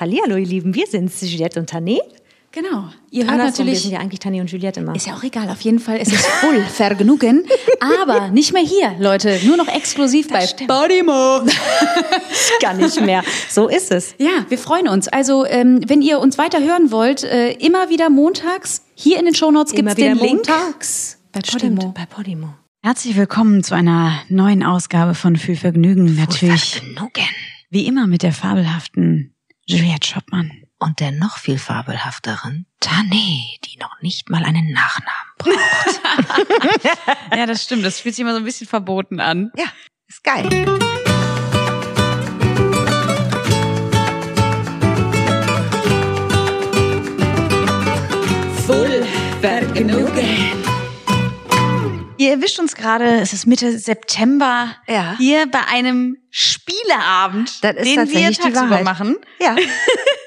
Hallihallo, ihr Lieben, wir sind Juliette und Tané. Genau. Ihr hört Andersrum, wir natürlich. sind ja eigentlich Tané und Juliette immer. Ist ja auch egal, auf jeden Fall ist es voll Vergnügen. Aber nicht mehr hier, Leute. Nur noch exklusiv bei stimmt. Podimo. gar nicht mehr. So ist es. Ja, wir freuen uns. Also, ähm, wenn ihr uns weiter hören wollt, äh, immer wieder montags, hier in den Shownotes gibt es den wieder Link. montags. Bei Stimmt, Podimo. bei Podimo. Herzlich willkommen zu einer neuen Ausgabe von Für Vergnügen. Natürlich, Vergnügen. wie immer, mit der fabelhaften Juliette Schoppmann. Und der noch viel fabelhafteren Tané, die noch nicht mal einen Nachnamen braucht. Ja, das stimmt. Das fühlt sich immer so ein bisschen verboten an. ja, ist geil. Ihr erwischt uns gerade, es ist Mitte September, Ja. hier bei einem Spieleabend, Das ist den wir tagsüber machen, Ja.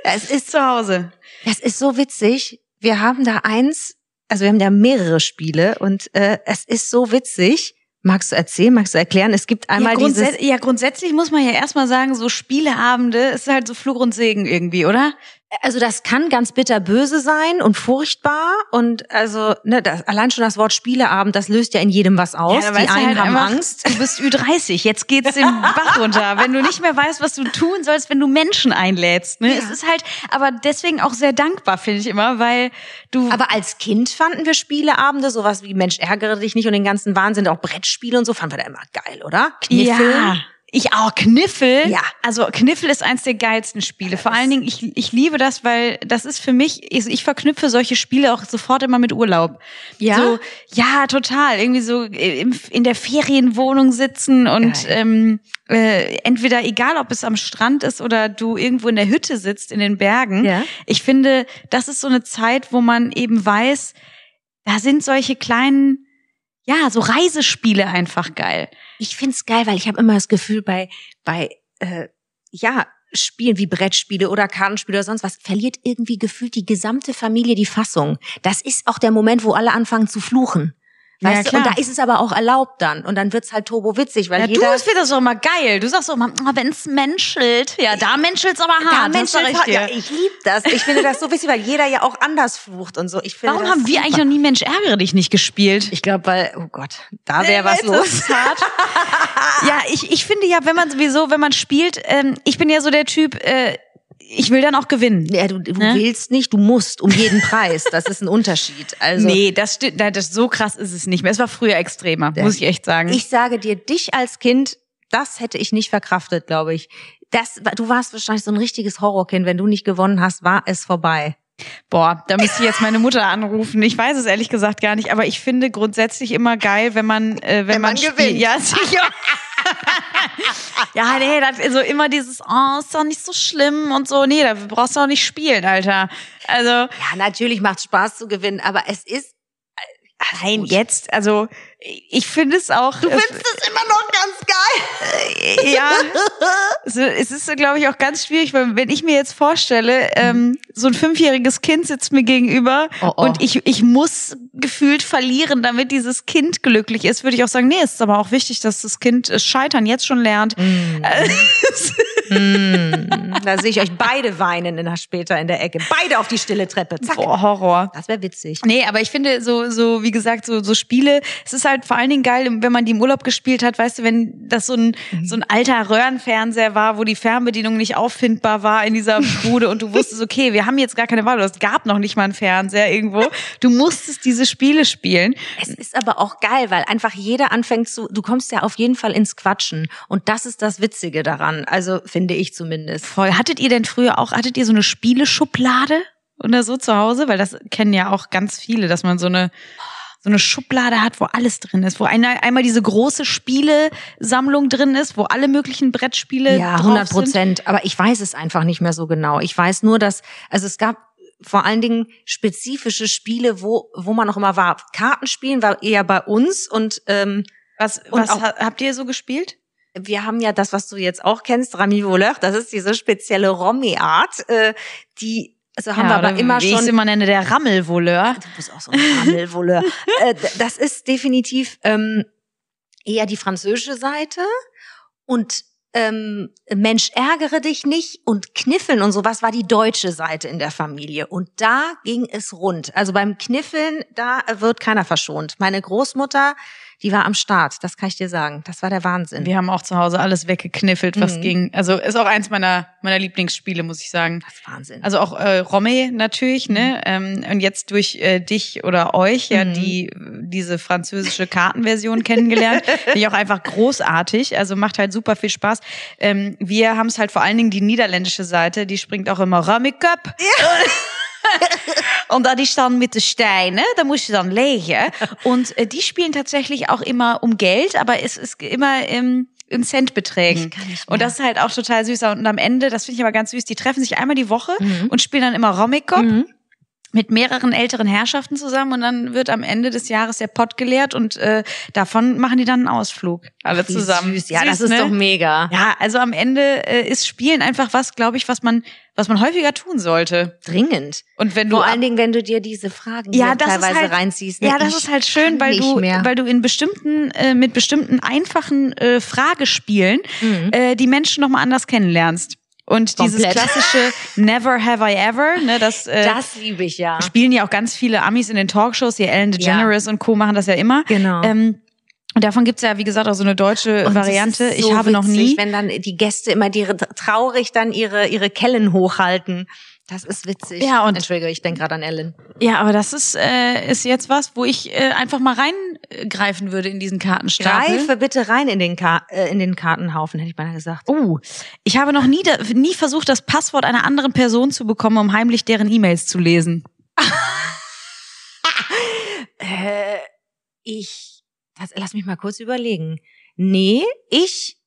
Es ist, zu Hause. es ist so witzig. Wir haben da eins, also wir haben da mehrere Spiele und äh, es ist so witzig. Magst du erzählen, magst du erklären? Es gibt einmal ja, dieses. ja, grundsätzlich muss man ja erstmal sagen, so Spieleabende ist halt so Fluch und Segen irgendwie, oder? Also das kann ganz bitterböse sein und furchtbar und also ne, das, allein schon das Wort Spieleabend, das löst ja in jedem was aus. da Die einen halt haben einfach, Angst. Du bist Ü30, jetzt geht's den Bach runter. Wenn du nicht mehr weißt, was du tun sollst, wenn du Menschen einlädst. Ne? Ja. Es ist halt, aber deswegen auch sehr dankbar, finde ich immer, weil du. Aber als Kind fanden wir Spieleabende, sowas wie Mensch, ärgere dich nicht und den ganzen Wahnsinn, auch Brettspiele und so, fanden wir da immer geil, oder? Kniffel. Ja. Ich auch Kniffel. Ja. Also Kniffel ist eins der geilsten Spiele. Vor allen Dingen, ich, ich liebe das, weil das ist für mich, ich, ich verknüpfe solche Spiele auch sofort immer mit Urlaub. Ja? So, ja, total. Irgendwie so im, in der Ferienwohnung sitzen und Geil. ähm, äh, entweder egal, ob es am Strand ist oder du irgendwo in der Hütte sitzt in den Bergen. Ja. Ich finde, das ist so eine Zeit, wo man eben weiß, da sind solche kleinen, ja, so Reisespiele einfach geil. Ich find's geil, weil ich habe immer das Gefühl, bei, bei äh, ja, Spielen wie Brettspiele oder Kartenspiele oder sonst was, verliert irgendwie gefühlt die gesamte Familie die Fassung. Das ist auch der Moment, wo alle anfangen zu fluchen. Ja, Weißt du? klar. Und da ist es aber auch erlaubt dann. Und dann wird's halt turbo witzig, weil Ja, du jeder. findest das doch immer geil. Du sagst doch immer, oh, wenn es menschelt. Ja, da menschelt's aber da hart. Menschen, ich dir. ja, ich lieb das. Ich finde das so witzig, weil jeder ja auch anders flucht und so. Ich finde Warum haben wir super. eigentlich noch nie Mensch ärgere dich nicht gespielt? Ich glaube, weil, oh Gott, da wäre was los. hart. ja, ich, ich finde ja, wenn man sowieso, wenn man spielt, ähm, ich bin ja so der Typ, äh, ich will dann auch gewinnen. Ja, du, du Ne? willst nicht, du musst um jeden Preis. Das ist ein Unterschied. Also nee, das stimmt, das, so krass ist es nicht mehr. Es war früher extremer, muss ich echt sagen. ich sage dir, dich als Kind, das hätte ich nicht verkraftet, glaube ich. Das, du warst wahrscheinlich so ein richtiges Horrorkind. Wenn du nicht gewonnen hast, war es vorbei. Boah, da müsste ich jetzt meine Mutter anrufen. Ich weiß es ehrlich gesagt gar nicht, aber ich finde grundsätzlich immer geil, wenn man äh, wenn, Wenn man spielt. gewinnt. Ja, sicher. ja, nee, das, also immer dieses, oh, ist doch nicht so schlimm und so. Nee, da brauchst du auch nicht spielen, Alter. Also, Ja, natürlich macht Spaß zu gewinnen, aber es ist. nein, jetzt, also ich finde es auch. Du findest es immer noch ganz geil. ja, so, es ist, glaube ich, auch ganz schwierig, weil wenn ich mir jetzt vorstelle, ähm, so ein fünfjähriges Kind sitzt mir gegenüber Oh, oh. und ich, ich muss gefühlt verlieren, damit dieses Kind glücklich ist, würde ich auch sagen, nee, es ist aber auch wichtig, dass das Kind das Scheitern jetzt schon lernt. Mm, da sehe ich euch beide weinen in später in der Ecke. Beide auf die stille Treppe. Zack. Boah, Horror. Das wäre witzig. Nee, aber ich finde so, so, wie gesagt, so, so Spiele, es ist halt vor allen Dingen geil, wenn man die im Urlaub gespielt hat, weißt du, wenn das so ein, so ein alter Röhrenfernseher war, wo die Fernbedienung nicht auffindbar war in dieser Bude und du wusstest, okay, wir haben jetzt gar keine Wahl, es gab noch nicht mal einen Fernseher irgendwo. Du musstest diese Spiele spielen. Es ist aber auch geil, weil einfach jeder anfängt zu, du kommst ja auf jeden Fall ins Quatschen. Und das ist das Witzige daran. Also finde ich zumindest. Voll. Hattet ihr denn früher auch, hattet ihr so eine Spieleschublade oder so zu Hause? Weil das kennen ja auch ganz viele, dass man so eine, so eine Schublade hat, wo alles drin ist, wo eine, einmal diese große Spielesammlung drin ist, wo alle möglichen Brettspiele Ja, drauf 100 sind. Prozent. Aber ich weiß es einfach nicht mehr so genau. Ich weiß nur, dass, also es gab vor allen Dingen spezifische Spiele, wo, wo man noch immer war. Kartenspielen war eher bei uns und ähm, Was, Und was auch- ha- habt ihr so gespielt? wir haben ja das, was du jetzt auch kennst, Rami Voleur, das ist diese spezielle Romy-Art, äh, die, also haben wir aber immer wie ich schon. es immer nenne, der Rammelvoleur. Du bist auch so ein Rammelvoleur. äh, das ist definitiv ähm, eher die französische Seite und ähm, Mensch, ärgere dich nicht und Kniffeln und sowas war die deutsche Seite in der Familie. Und da ging es rund. Also beim Kniffeln, da wird keiner verschont. Meine Großmutter, die war am Start, das kann ich dir sagen. Das war der Wahnsinn. Wir haben auch zu Hause alles weggekniffelt, was Mhm. ging. Also ist auch eins meiner meiner Lieblingsspiele, muss ich sagen. das ist Wahnsinn. Also auch äh, Romme natürlich, ne? Ähm, und jetzt durch äh, dich oder euch ja Mhm. die diese französische Kartenversion kennengelernt. Finde ich auch einfach großartig. Also macht halt super viel Spaß. Ähm, wir haben es halt vor allen Dingen die niederländische Seite, die springt auch immer Romme Cup. Und da die dann mit den Steinen, da musst du dann legen. Und äh, die spielen tatsächlich auch immer um Geld, aber es ist immer im in Centbeträgen. Und das ist halt auch total süß. Und am Ende, das finde ich aber ganz süß, die treffen sich einmal die Woche Mhm. und spielen dann immer Romikop Mhm. Mit mehreren älteren Herrschaften zusammen und dann wird am Ende des Jahres der Pott geleert und äh, davon machen die dann einen Ausflug. Alle Wie zusammen. Süß. Ja, Süß, das ist ne? doch mega. Ja, also am Ende äh, ist Spielen einfach was, glaube ich, was man, was man häufiger tun sollte. Dringend. Und wenn du Vor allen Dingen, wenn du dir diese Fragen ja, das teilweise halt, reinziehst. ne? Ja, das Ich ist halt schön, weil du, mehr. weil du in bestimmten, äh, mit bestimmten einfachen äh, Fragespielen Mhm. äh, die Menschen nochmal anders kennenlernst. Und dieses Komplett. klassische Never have I ever, ne, das, äh, das liebe ich ja. spielen ja auch ganz viele Amis in den Talkshows, hier Ellen DeGeneres und Co. machen das ja immer. Genau. Ähm, und davon gibt's ja, wie gesagt, auch so eine deutsche Und Variante. ist ich so habe noch witzig, nie. Wenn dann die Gäste immer die, traurig dann ihre, ihre Kellen hochhalten. Das ist witzig. Ja, und- Entschuldige, ich denke gerade an Ellen. Ja, aber das ist, äh, ist jetzt was, wo ich äh, einfach mal reingreifen würde in diesen Kartenstapel. Greife bitte rein in den, Ka äh, in den Kartenhaufen, hätte ich beinahe gesagt. Oh, ich habe noch nie, nie versucht, das Passwort einer anderen Person zu bekommen, um heimlich deren E-Mails zu lesen. Äh, ich, das, lass mich mal kurz überlegen. Nee, ich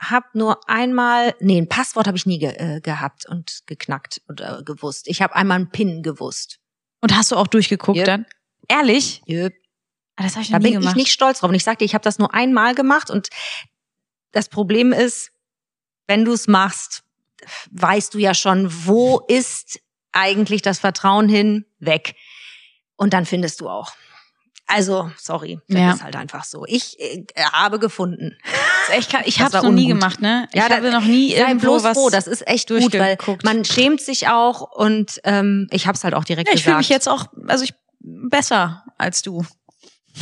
habe nur einmal, nee, ein Passwort habe ich nie ge äh, gehabt und geknackt oder gewusst. Ich habe einmal einen PIN gewusst. Und hast du auch durchgeguckt Yep. dann? Ehrlich? Yep. Ah, Das habe ich Da noch nie bin gemacht. ich nicht stolz drauf. Und ich sagte, ich habe das nur einmal gemacht und das Problem ist, wenn du es machst, weißt du ja schon, wo ist eigentlich das Vertrauen hin? Weg. Und dann findest du auch. Also, sorry, das Ja. ist halt einfach so. Ich äh, habe gefunden. Ist echt, ich habe es noch nie gemacht, ne? Ich Ja, da- habe noch nie irgendwo bloß was. froh, das ist echt gut, weil man schämt sich auch und ähm, ich habe es halt auch direkt ja, ich fühle gesagt. mich jetzt auch, also ich besser als du.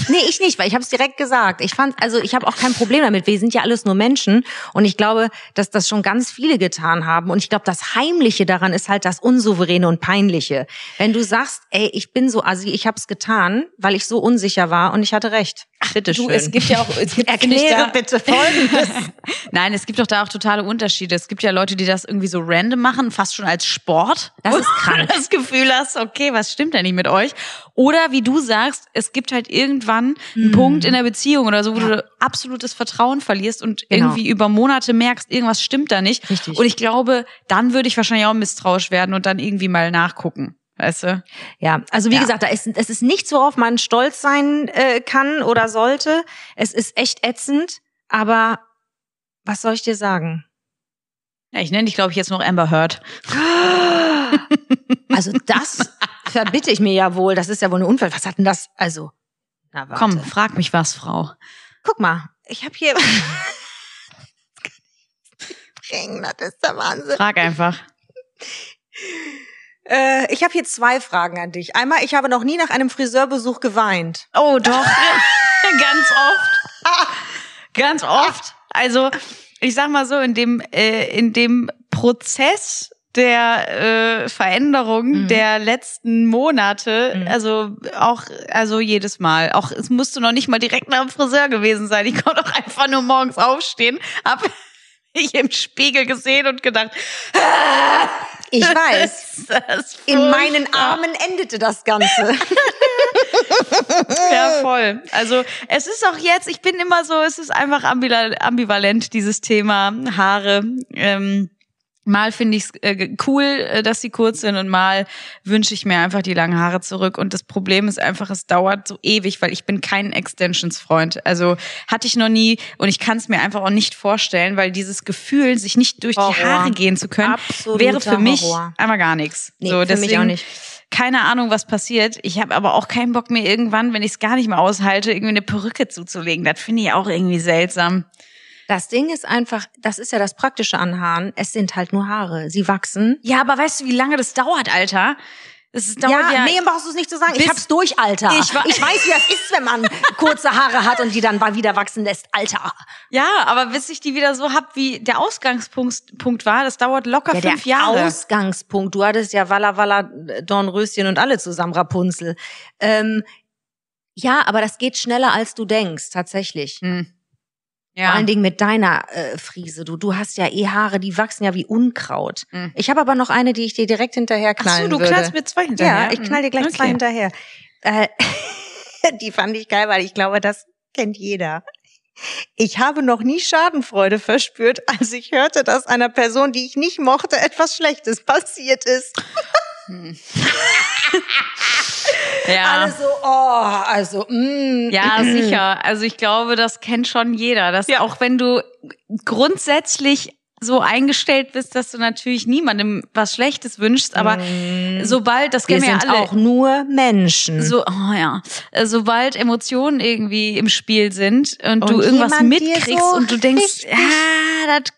Nee, ich nicht, weil ich habe es direkt gesagt. Ich fand, also ich habe auch kein Problem damit. Wir sind ja alles nur Menschen und ich glaube, dass das schon ganz viele getan haben. Und ich glaube, das Heimliche daran ist halt das Unsouveräne und Peinliche. Wenn du sagst, ey, ich bin so assi, ich habe es getan, weil ich so unsicher war und ich hatte recht. Bitte Du, schön. es gibt ja auch, es gibt, Erkläre da, bitte Folgendes. Nein, es gibt doch da auch totale Unterschiede. Es gibt ja Leute, die das irgendwie so random machen, fast schon als Sport. Das ist Wo krank. du das Gefühl hast, okay, was stimmt denn nicht mit euch? Oder wie du sagst, es gibt halt irgendwann einen Punkt in der Beziehung oder so, wo Hm. Ja. du absolutes Vertrauen verlierst und Genau. irgendwie über Monate merkst, irgendwas stimmt da nicht. Richtig. Und ich glaube, dann würde ich wahrscheinlich auch misstrauisch werden und dann irgendwie mal nachgucken. Weißt du? Ja, also wie Ja. gesagt, da ist, es ist nichts, worauf man stolz sein äh, kann oder sollte. Es ist echt ätzend, aber was soll ich dir sagen? Ja, ich nenne dich, glaube ich, jetzt noch Amber Heard. Also das verbitte ich mir ja wohl. Das ist ja wohl eine Unfall. Was hat denn das? Also, na warte. Komm, frag mich was, Frau. guck mal. Ich habe hier. das ist der Wahnsinn. Frag einfach. Äh, ich habe hier zwei Fragen an dich. Einmal, ich habe noch nie nach einem Friseurbesuch geweint. Oh, doch. Ganz oft. Ganz oft. Also, ich sag mal so, in dem, äh, in dem Prozess der äh, Veränderung Mhm. der letzten Monate, Mhm. also auch, also jedes Mal. Auch es musste noch nicht mal direkt nach dem Friseur gewesen sein. Ich konnte auch einfach nur morgens aufstehen, hab ich im Spiegel gesehen und gedacht, Ich weiß. In meinen. Armen endete das Ganze. Ja, voll. Also es ist auch jetzt, ich bin immer so, es ist einfach ambivalent, dieses Thema Haare. Ähm, mal finde ich es äh, cool, äh, dass sie kurz sind und mal wünsche ich mir einfach die langen Haare zurück. Und das Problem ist einfach, es dauert so ewig, weil ich bin kein Extensions-Freund. Also hatte ich noch nie und ich kann es mir einfach auch nicht vorstellen, weil dieses Gefühl, sich nicht durch Horror. die Haare gehen zu können, Absoluter wäre für mich Horror. einmal gar nichts. Nee, so, für mich auch nicht. keine Ahnung, was passiert. Ich habe aber auch keinen Bock mir irgendwann, wenn ich es gar nicht mehr aushalte, irgendwie eine Perücke zuzulegen. Das finde ich auch irgendwie seltsam. Das Ding ist einfach, das ist ja das Praktische an Haaren. Es sind halt nur Haare. Sie wachsen. Ja, aber weißt du, wie lange das dauert, Alter? Es dauert ja, nee, brauchst du es nicht zu sagen. Ich hab's durch, Alter. Ich wa- ich weiß, wie das ist, wenn man kurze Haare hat und die dann mal wieder wachsen lässt. Alter. Ja, aber bis ich die wieder so hab, wie der Ausgangspunkt Punkt war, das dauert locker Ja, der fünf Jahre. Ausgangspunkt. Du hattest ja Walla Walla, Dornröschen und alle zusammen Rapunzel. Ähm, ja, aber das geht schneller, als du denkst, tatsächlich. Hm. Vor Ja. allen Dingen mit deiner äh, Friese. Du, du hast ja eh Haare, die wachsen ja wie Unkraut. Mhm. Ich habe aber noch eine, die ich dir direkt hinterher Ach so, knallen du würde. knallst mir zwei hinterher. Ja, ich knall dir gleich Hm. zwei Okay. hinterher. Äh, die fand ich geil, weil ich glaube, das kennt jeder. Ich habe noch nie Schadenfreude verspürt, als ich hörte, dass einer Person, die ich nicht mochte, etwas Schlechtes passiert ist. Ja. Alle so, oh, also, mm, Ja, sicher. Also ich glaube, das kennt schon jeder. Dass auch wenn du grundsätzlich so eingestellt bist, dass du natürlich niemandem was Schlechtes wünschst, aber sobald, das Mm. Wir kennen wir ja sind alle, auch nur Menschen. so, oh ja, Äh, sobald Emotionen irgendwie im Spiel sind und, du Und irgendwas jemand dir mitkriegst so und du denkst, ja, das,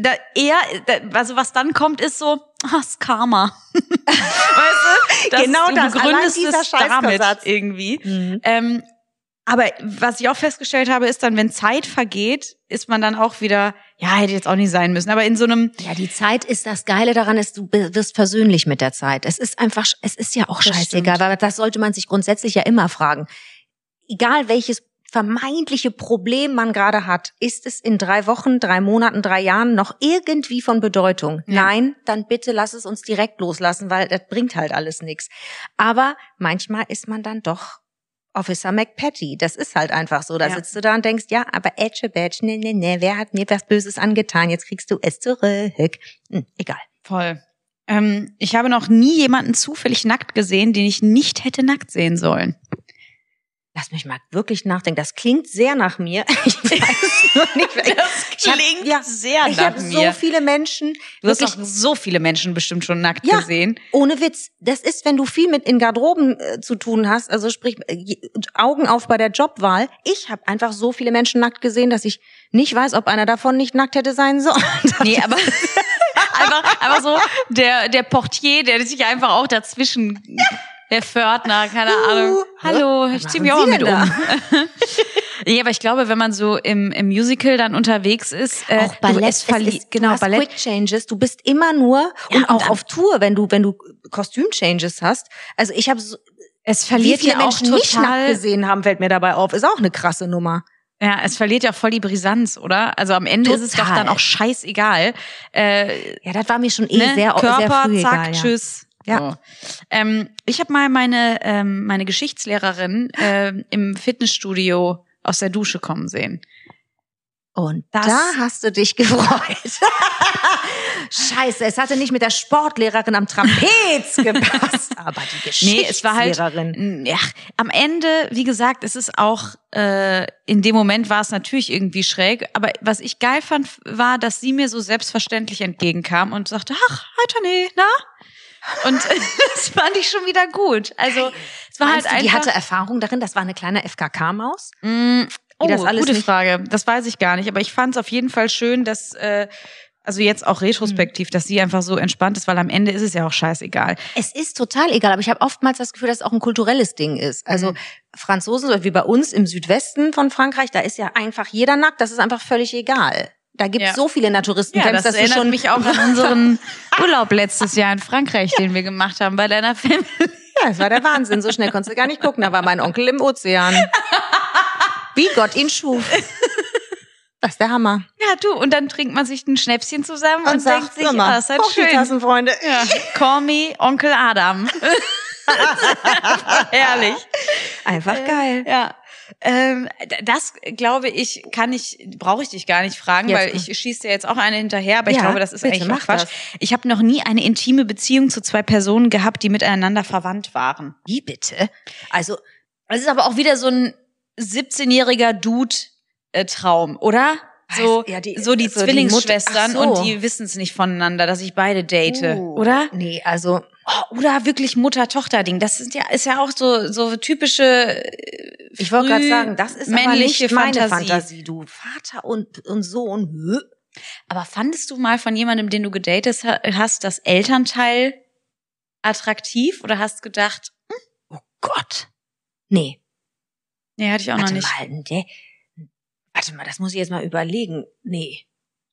da, eher, da, also was dann kommt, ist so, das Karma. weißt du? Das, Genau du das, allein begründest dieser es damit irgendwie. Mhm. Ähm, aber was ich auch festgestellt habe, ist dann, wenn Zeit vergeht, ist man dann auch wieder, ja, hätte jetzt auch nicht sein müssen, aber in so einem, Ja, die Zeit ist das Geile daran, ist, du wirst versöhnlich mit der Zeit. Es ist einfach, es ist ja auch Das scheißegal, stimmt. weil das sollte man sich grundsätzlich ja immer fragen. Egal welches vermeintliche Problem man gerade hat, ist es in drei Wochen, drei Monaten, drei Jahren noch irgendwie von Bedeutung? Ja. Nein, dann bitte lass es uns direkt loslassen, weil das bringt halt alles nichts. Aber manchmal ist man dann doch Officer McPatty. Das ist halt einfach so. Da Ja. sitzt du da und denkst, ja, aber Edge Badge, ne, ne, ne, wer hat mir was Böses angetan? Jetzt kriegst du es zurück. Hm, egal. voll. Ähm, ich habe noch nie jemanden zufällig nackt gesehen, den ich nicht hätte nackt sehen sollen. Lass mich mal wirklich nachdenken. Das klingt sehr nach mir. Ich weiß nur nicht. Ich hab- ja, sehr ich habe so viele Menschen, Du hast wirklich auch so viele Menschen bestimmt schon nackt Ja. gesehen. ohne Witz. Das ist, wenn du viel mit in Garderoben äh, zu tun hast, also sprich äh, Augen auf bei der Jobwahl. Ich habe einfach so viele Menschen nackt gesehen, dass ich nicht weiß, ob einer davon nicht nackt hätte sein sollen. Nee, aber einfach, einfach so der, der Portier, der sich einfach auch dazwischen, der Pförtner, keine Uh, Ahnung. Hallo, ich zieh machen mich auch mit da? um. Ja, aber ich glaube, wenn man so im, im Musical dann unterwegs ist, äh, auch Ballett, es ist, genau, du hast Ballett. Quick Changes, du bist immer nur Ja, und und auch dann- auf Tour, wenn du wenn du Kostüm-Changes hast. Also ich habe so, Es wie verliert viele ja auch Menschen total, gesehen haben, fällt mir dabei auf. Ist auch eine krasse Nummer. ja, es verliert ja voll die Brisanz, oder? Also am Ende ist es doch Total. dann auch scheißegal. Äh, Ja, das war mir schon eh ne? sehr, Körper, sehr früh zack, egal. Ja. tschüss. Ja. So. Ähm, ich habe mal meine meine meine Geschichtslehrerin ähm, im Fitnessstudio aus der Dusche kommen sehen. Und Das- da hast du dich gefreut. Scheiße, es hatte nicht mit der Sportlehrerin am Trapez gepasst, aber die Nee, es war halt Geschichtslehrerin. ja, am Ende, wie gesagt, es ist auch äh, in dem Moment war es natürlich irgendwie schräg, aber was ich geil fand, war, dass sie mir so selbstverständlich entgegenkam und sagte, ach, hi Tony, na? Und das fand ich schon wieder gut. Also es war Meinst halt du, die einfach. hatte Erfahrung darin, das war eine kleine FKK-Maus? Mm, oh, die gute Frage. Das weiß ich gar nicht, aber ich fand es auf jeden Fall schön, dass äh, also jetzt auch retrospektiv, dass sie einfach so entspannt ist, weil am Ende ist es ja auch scheißegal. Es ist total egal, aber ich habe oftmals das Gefühl, dass es auch ein kulturelles Ding ist. Also Mhm. Franzosen, wie bei uns im Südwesten von Frankreich, da ist ja einfach jeder nackt, das ist einfach völlig egal. Da gibt es Ja. so viele Naturisten-Camps, Ja, das dass erinnert schon mich auch an unseren Urlaub letztes Jahr in Frankreich, den wir gemacht haben bei deiner Family. Ja, es war der Wahnsinn. So schnell konntest du gar nicht gucken. Da war mein Onkel im Ozean. Wie Gott ihn schuf. Das ist der Hammer. Ja, du, und dann trinkt man sich ein Schnäpschen zusammen und, denkt sich, immer, ah, das ist halt die schön. Tassen, Freunde. Ja. Call me Onkel Adam. Herrlich. Einfach geil. Ja. Ähm, das glaube ich, kann ich, brauche ich dich gar nicht fragen, Jetzt. weil ich schieße dir jetzt auch eine hinterher, aber ich Ja, glaube, das ist bitte, eigentlich mach Quatsch. das. Ich habe noch nie eine intime Beziehung zu zwei Personen gehabt, die miteinander verwandt waren. Wie bitte? Also, Das ist aber auch wieder so ein 17-jähriger Dude-Traum, oder? So? Ja, die- so die so die Zwillingsschwestern ach so. und die wissen es nicht voneinander, dass ich beide date, uh, oder? Nee, also, Oh, oder wirklich Mutter-Tochter-Ding. Das ist ja, ist ja auch so, so typische äh, Ich wollte gerade sagen, das ist aber männliche nicht meine Fantasie. Fantasie. Du Vater und, und Sohn. Aber fandest du mal von jemandem, den du gedatet ha- hast, das Elternteil attraktiv oder hast gedacht, Oh Gott. Nee, nee, hatte ich auch noch warte nicht. mal. Der, warte mal, das muss ich jetzt mal überlegen. Nee.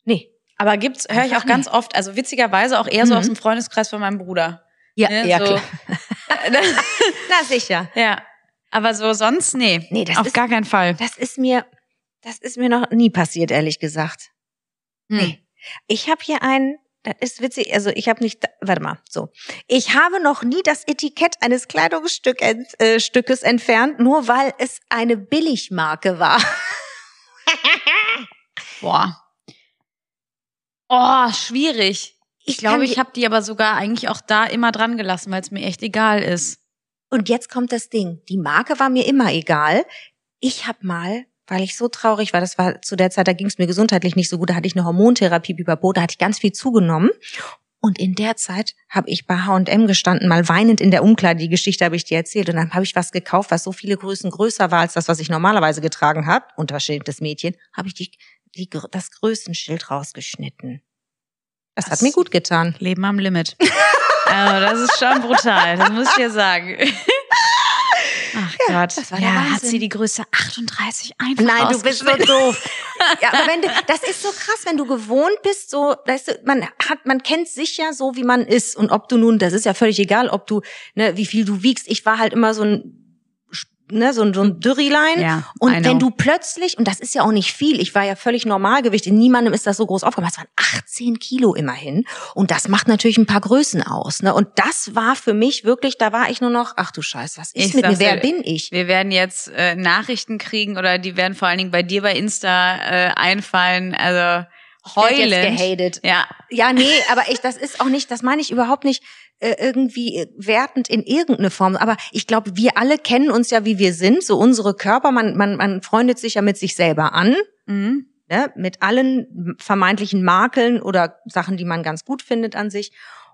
Nee. Aber gibt's, höre ich auch Einfach ganz oft, also witzigerweise auch eher so Mhm. aus dem Freundeskreis von meinem Bruder. Ja, Ne, ja, so. klar. Na sicher. ja. Aber so sonst, nee. Nee, das auf ist- gar keinen Fall. Das ist mir, das ist mir noch nie passiert, ehrlich gesagt. Hm. Nee. Ich habe hier einen, das ist witzig, also ich habe nicht, warte mal, so. Ich habe noch nie das Etikett eines Kleidungsstück, ent, äh, Stückes entfernt, nur weil es eine Billigmarke war. Boah. Oh, schwierig. Ich, glaube, ich habe die aber sogar eigentlich auch da immer dran gelassen, weil es mir echt egal ist. Und jetzt kommt das Ding. Die Marke war mir immer egal. Ich habe mal, weil ich so traurig war, das war zu der Zeit, da ging es mir gesundheitlich nicht so gut, da hatte ich eine Hormontherapie über da hatte ich ganz viel zugenommen. Und in der Zeit habe ich bei H&M gestanden, mal weinend in der Umkleide, die Geschichte habe ich dir erzählt. Und dann habe ich was gekauft, was so viele Größen größer war als das, was ich normalerweise getragen habe. Unverschämtes Mädchen, habe ich die, die, das Größenschild rausgeschnitten. Das hat Was? mir gut getan. Leben am Limit. also, das ist schon brutal, das muss ich dir sagen. Ach Gott. das war ja, hat sie die Größe 38 einfach Nein, du bist so doof. Ja, aber wenn du, das ist so krass, wenn du gewohnt bist, so, weißt du, man hat, man kennt sich ja so, wie man ist. Und ob du nun, das ist ja völlig egal, ob du, ne, wie viel du wiegst. Ich war halt immer so ein, ne, so ein, so ein Dürrilein. Ja, Und wenn du plötzlich, und das ist ja auch nicht viel, ich war ja völlig Normalgewicht, in niemandem ist das so groß aufgekommen, es waren 18 Kilo immerhin. Und das macht natürlich ein paar Größen aus. Ne? Und das war für mich wirklich, da war ich nur noch, ach du Scheiß, was ist Ich mit mir, wer bin ich? Wir werden jetzt äh, Nachrichten kriegen oder die werden vor allen Dingen bei dir bei Insta äh, einfallen. Also werd jetzt heulend. gehatet. Ja, Ja, nee, aber ich, das ist auch nicht, das meine ich überhaupt nicht irgendwie äh, wertend in irgendeine Form. Aber ich glaube, wir alle kennen uns ja, wie wir sind, so unsere Körper. Man, man, man freundet sich ja mit sich selber an, mhm. ne? mit allen vermeintlichen Makeln oder Sachen, die man ganz gut findet an sich.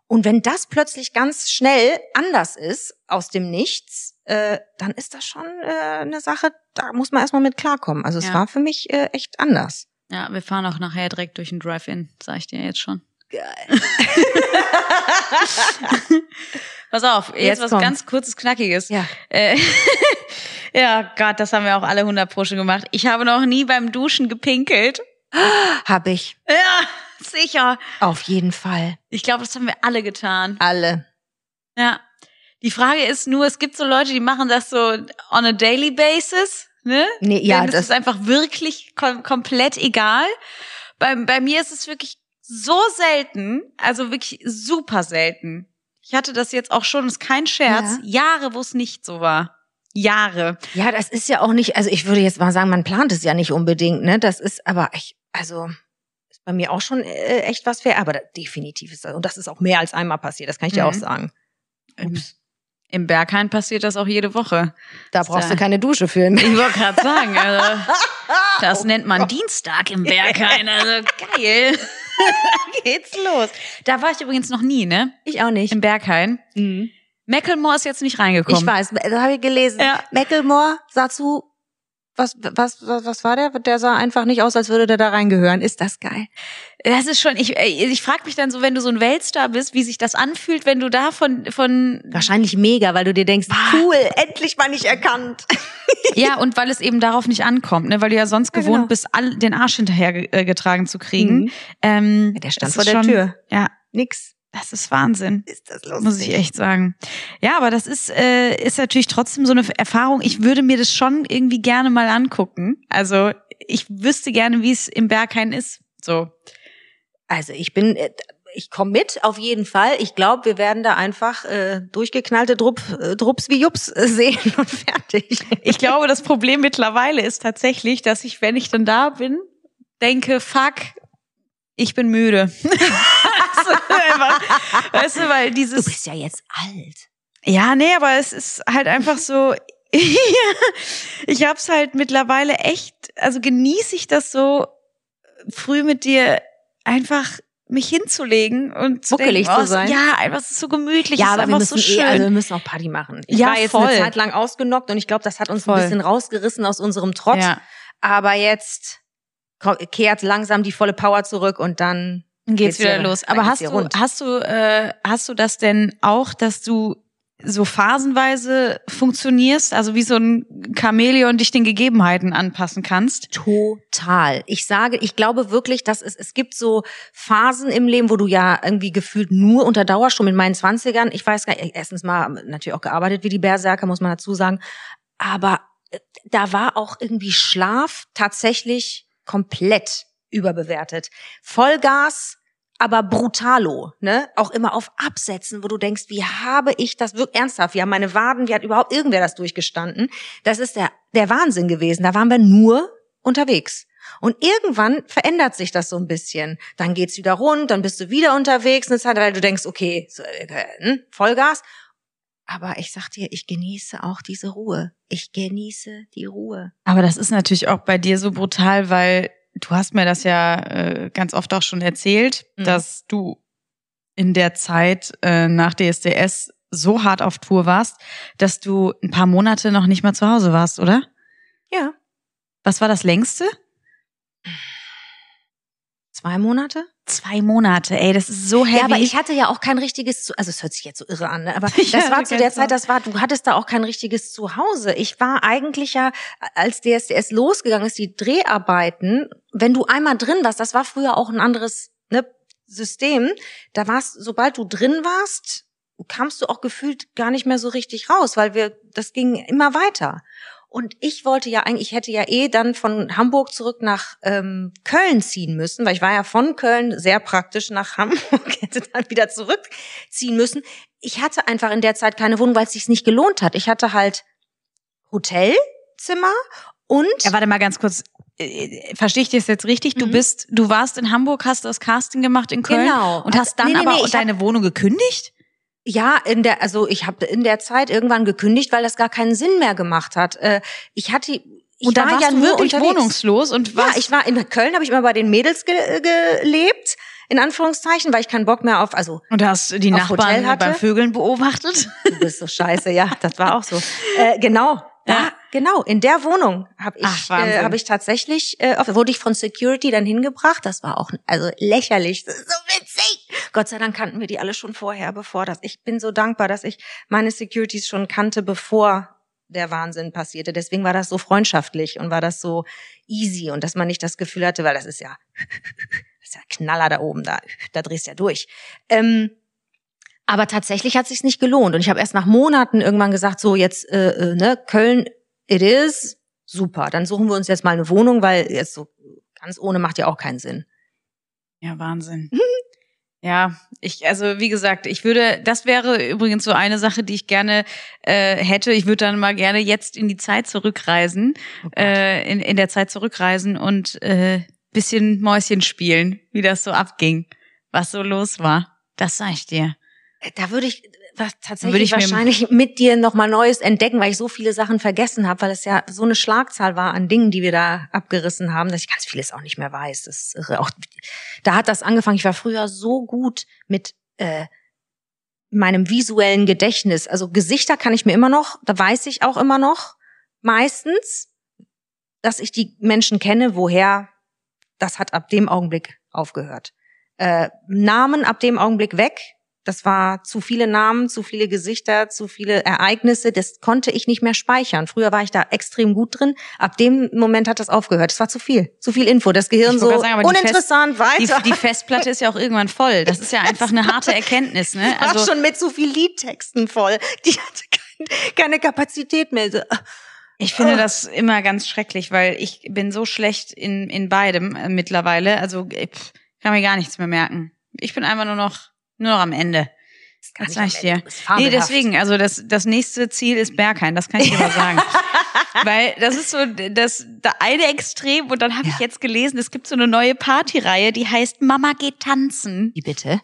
Und wenn das plötzlich ganz schnell anders ist, aus dem Nichts, äh, dann ist das schon äh, eine Sache, da muss man erstmal mit klarkommen. Also es Ja. war für mich äh, echt anders. ja, wir fahren auch nachher direkt durch den Drive-In, sag ich dir jetzt schon. Geil. Pass auf, jetzt, Jetzt was kommt's. ganz kurzes, knackiges. Ja. Äh, ja, Gott, das haben wir auch alle 100 Pro schon gemacht. Ich habe noch nie beim Duschen gepinkelt. Hab ich. Ja, sicher. Auf jeden Fall. Ich glaube, das haben wir alle getan. Alle. Ja. Die Frage ist nur, es gibt so Leute, die machen das so on a daily basis, ne? Nee, ja, Denen ist das- es einfach wirklich kom komplett egal. Bei, bei mir ist es wirklich so selten, also wirklich super selten. Ich hatte das jetzt auch schon, ist kein Scherz, Jahre, wo es nicht so war. Jahre. Ja, das ist ja auch nicht, also ich würde jetzt mal sagen, man plant es ja nicht unbedingt, ne? Das ist aber, ich, also, ist bei mir auch schon äh, echt was fair, aber da, definitiv ist das, und das ist auch mehr als einmal passiert, das kann ich dir Mhm. auch sagen. Im, Im Berghain passiert das auch jede Woche. Da brauchst da- du keine Dusche für. Ich wollte gerade sagen, also, das Oh nennt man Gott. Dienstag im Berghain. Also geil. Geht's los. Da war ich übrigens noch nie, ne? Ich auch nicht. Im Berghain. Mhm. Macklemore ist jetzt nicht reingekommen. Ich weiß, da habe ich gelesen. Ja. Macklemore sah zu, was, was, was, was war der? Der sah einfach nicht aus, als würde der da reingehören. Ist das geil? Das ist schon, ich, ich frage mich dann so, wenn du so ein Weltstar bist, wie sich das anfühlt, wenn du da von, von Wahrscheinlich mega, weil du dir denkst, cool, endlich mal nicht erkannt. ja, und weil es eben darauf nicht ankommt, ne? weil du ja sonst Ja, gewohnt genau. bist, all, den Arsch hinterher ge- äh, getragen zu kriegen. Mhm. Ähm, Der stand vor der schon, Tür. Ja, Nix. Das ist Wahnsinn. Ist das lustig? Muss ich echt sagen. Ja, aber das ist, äh, ist natürlich trotzdem so eine Erfahrung. Ich würde mir das schon irgendwie gerne mal angucken. Also ich wüsste gerne, wie es im Berghain ist. So. Also ich bin, äh, ich komme mit auf jeden Fall. Ich glaube, wir werden da einfach äh, durchgeknallte Drupp, äh, Drupps wie Jups äh, sehen und fertig. Ich glaube, das Problem mittlerweile ist tatsächlich, dass ich, wenn ich dann da bin, denke, fuck, ich bin müde. also einfach, weißt du, weil Du dieses. bist ja jetzt alt. Ja, nee, aber es ist halt einfach so. ich hab's halt mittlerweile echt, also genieße ich das so früh mit dir einfach mich hinzulegen und zu Muckelig denken, zu oh, sein. Ja, einfach so gemütlich, Ja, aber wir einfach müssen so eh, schön. also wir müssen auch Party machen. Ich Ja, war jetzt voll. eine Zeit lang ausgenockt und ich glaube, das hat uns Voll. ein bisschen rausgerissen aus unserem Trott. ja. Aber jetzt kehrt langsam die volle Power zurück und dann Dann geht's, Geht's wieder wieder- los. Aber hast du, rund. hast du, äh, hast du das denn auch, dass du so phasenweise funktionierst, also wie so ein Chamäleon dich den Gegebenheiten anpassen kannst? Total. Ich sage, ich glaube wirklich, dass es, es gibt so Phasen im Leben, wo du ja irgendwie gefühlt nur unter Dauerstrom in meinen Zwanzigern, ich weiß gar nicht, erstens mal natürlich auch gearbeitet wie die Berserker, muss man dazu sagen, aber äh, da war auch irgendwie Schlaf tatsächlich komplett überbewertet. Vollgas, aber brutalo, ne? Auch immer auf Absätzen, wo du denkst, wie habe ich das wirklich ernsthaft? Wie haben meine Waden, wie hat überhaupt irgendwer das durchgestanden? Das ist der, der Wahnsinn gewesen. Da waren wir nur unterwegs. Und irgendwann verändert sich das so ein bisschen. Dann geht's wieder rund, dann bist du wieder unterwegs eine Zeit, weil du denkst, okay, so, äh, hm, Vollgas. Aber ich sag dir, ich genieße auch diese Ruhe. Ich genieße die Ruhe. Aber das ist natürlich auch bei dir so brutal, weil du hast mir das ja äh, ganz oft auch schon erzählt, Mhm. dass du in der Zeit äh, nach DSDS so hart auf Tour warst, dass du ein paar Monate noch nicht mal zu Hause warst, oder? Ja. Was war das längste? Zwei Monate? Zwei Monate, ey, das ist so heavy. Ja, aber ich hatte ja auch kein richtiges, also es hört sich jetzt so irre an, ne? aber Ja, das war zu der ganz Zeit, das war, du hattest da auch kein richtiges Zuhause. Ich war eigentlich ja, als DSDS losgegangen ist, die Dreharbeiten, wenn du einmal drin warst, das war früher auch ein anderes ne, System, da warst, sobald du drin warst, kamst du auch gefühlt gar nicht mehr so richtig raus, weil wir, das ging immer weiter. Und ich wollte ja eigentlich, ich hätte ja eh dann von Hamburg zurück nach ähm, Köln ziehen müssen, weil ich war ja von Köln sehr praktisch nach Hamburg, hätte dann wieder zurückziehen müssen. Ich hatte einfach in der Zeit keine Wohnung, weil es sich nicht gelohnt hat. Ich hatte halt Hotelzimmer und Ja, warte mal ganz kurz. Äh, Verstehe ich das jetzt richtig? Du Mhm. bist, du warst in Hamburg, hast das Casting gemacht in Köln Genau. und hast dann Nee, nee, aber nee, ich hab- deine Wohnung gekündigt? Ja, in der, also ich habe in der Zeit irgendwann gekündigt, weil das gar keinen Sinn mehr gemacht hat. Äh, Ich hatte, ich und dann war warst ja du wirklich unterwegs. wohnungslos und Ja, warst, ich war in Köln, habe ich immer bei den Mädels ge gelebt, in Anführungszeichen, weil ich keinen Bock mehr auf, also und hast die auf Hotel Nachbarn beim Vögeln beobachtet? du bist so scheiße, ja, das war auch so. Äh, genau, da, Ja. genau, in der Wohnung habe ich, Ach, äh, habe ich tatsächlich, äh, wurde ich von Security dann hingebracht. Das war auch, also lächerlich, das ist so witzig. Gott sei Dank kannten wir die alle schon vorher, bevor das. Ich bin so dankbar, dass ich meine Securities schon kannte, bevor der Wahnsinn passierte. Deswegen war das so freundschaftlich und war das so easy und dass man nicht das Gefühl hatte, weil das ist ja, das ist ja Knaller da oben, da, da drehst du ja durch. Ähm, aber tatsächlich hat sich's nicht gelohnt und ich habe erst nach Monaten irgendwann gesagt, so jetzt äh, äh, ne Köln, it is super. Dann suchen wir uns jetzt mal eine Wohnung, weil jetzt so ganz ohne macht ja auch keinen Sinn. Ja, Wahnsinn. Ja, ich, also wie gesagt, ich würde, das wäre übrigens so eine Sache, die ich gerne äh, hätte. Ich würde dann mal gerne jetzt in die Zeit zurückreisen, Oh äh, in, in der Zeit zurückreisen und äh, bisschen Mäuschen spielen, wie das so abging, was so los war. Das sag ich dir. Da würde ich tatsächlich Würde ich wahrscheinlich mit dir noch mal Neues entdecken, weil ich so viele Sachen vergessen habe, weil es ja so eine Schlagzahl war an Dingen, die wir da abgerissen haben, dass ich ganz vieles auch nicht mehr weiß. Das ist irre. Auch da hat das angefangen. Ich war früher so gut mit äh, meinem visuellen Gedächtnis. Also Gesichter kann ich mir immer noch, da weiß ich auch immer noch meistens, dass ich die Menschen kenne, woher das hat ab dem Augenblick aufgehört. Äh, Namen ab dem Augenblick weg. Das war zu viele Namen, zu viele Gesichter, zu viele Ereignisse. Das konnte ich nicht mehr speichern. Früher war ich da extrem gut drin. Ab dem Moment hat das aufgehört. Es war zu viel, zu viel Info. Das Gehirn so sagen, die uninteressant Die, weiter. die Festplatte ist ja auch irgendwann voll. Das ist ja einfach eine harte Erkenntnis, ne? war Also schon mit so viel Liedtexten voll. Die hatte kein, keine Kapazität mehr. So, Ich finde Oh. das immer ganz schrecklich, weil ich bin so schlecht in, in beidem äh, mittlerweile. Also ich pff, kann mir gar nichts mehr merken. Ich bin einfach nur noch, nur noch am Ende. kann Das ich sag ich dir. Nee, deswegen, also das, das nächste Ziel ist Berghain, das kann ich dir mal sagen. Weil das ist so das, das eine Extrem und dann habe ich Ja. jetzt gelesen, es gibt so eine neue Partyreihe, die heißt Mama geht tanzen. Wie bitte?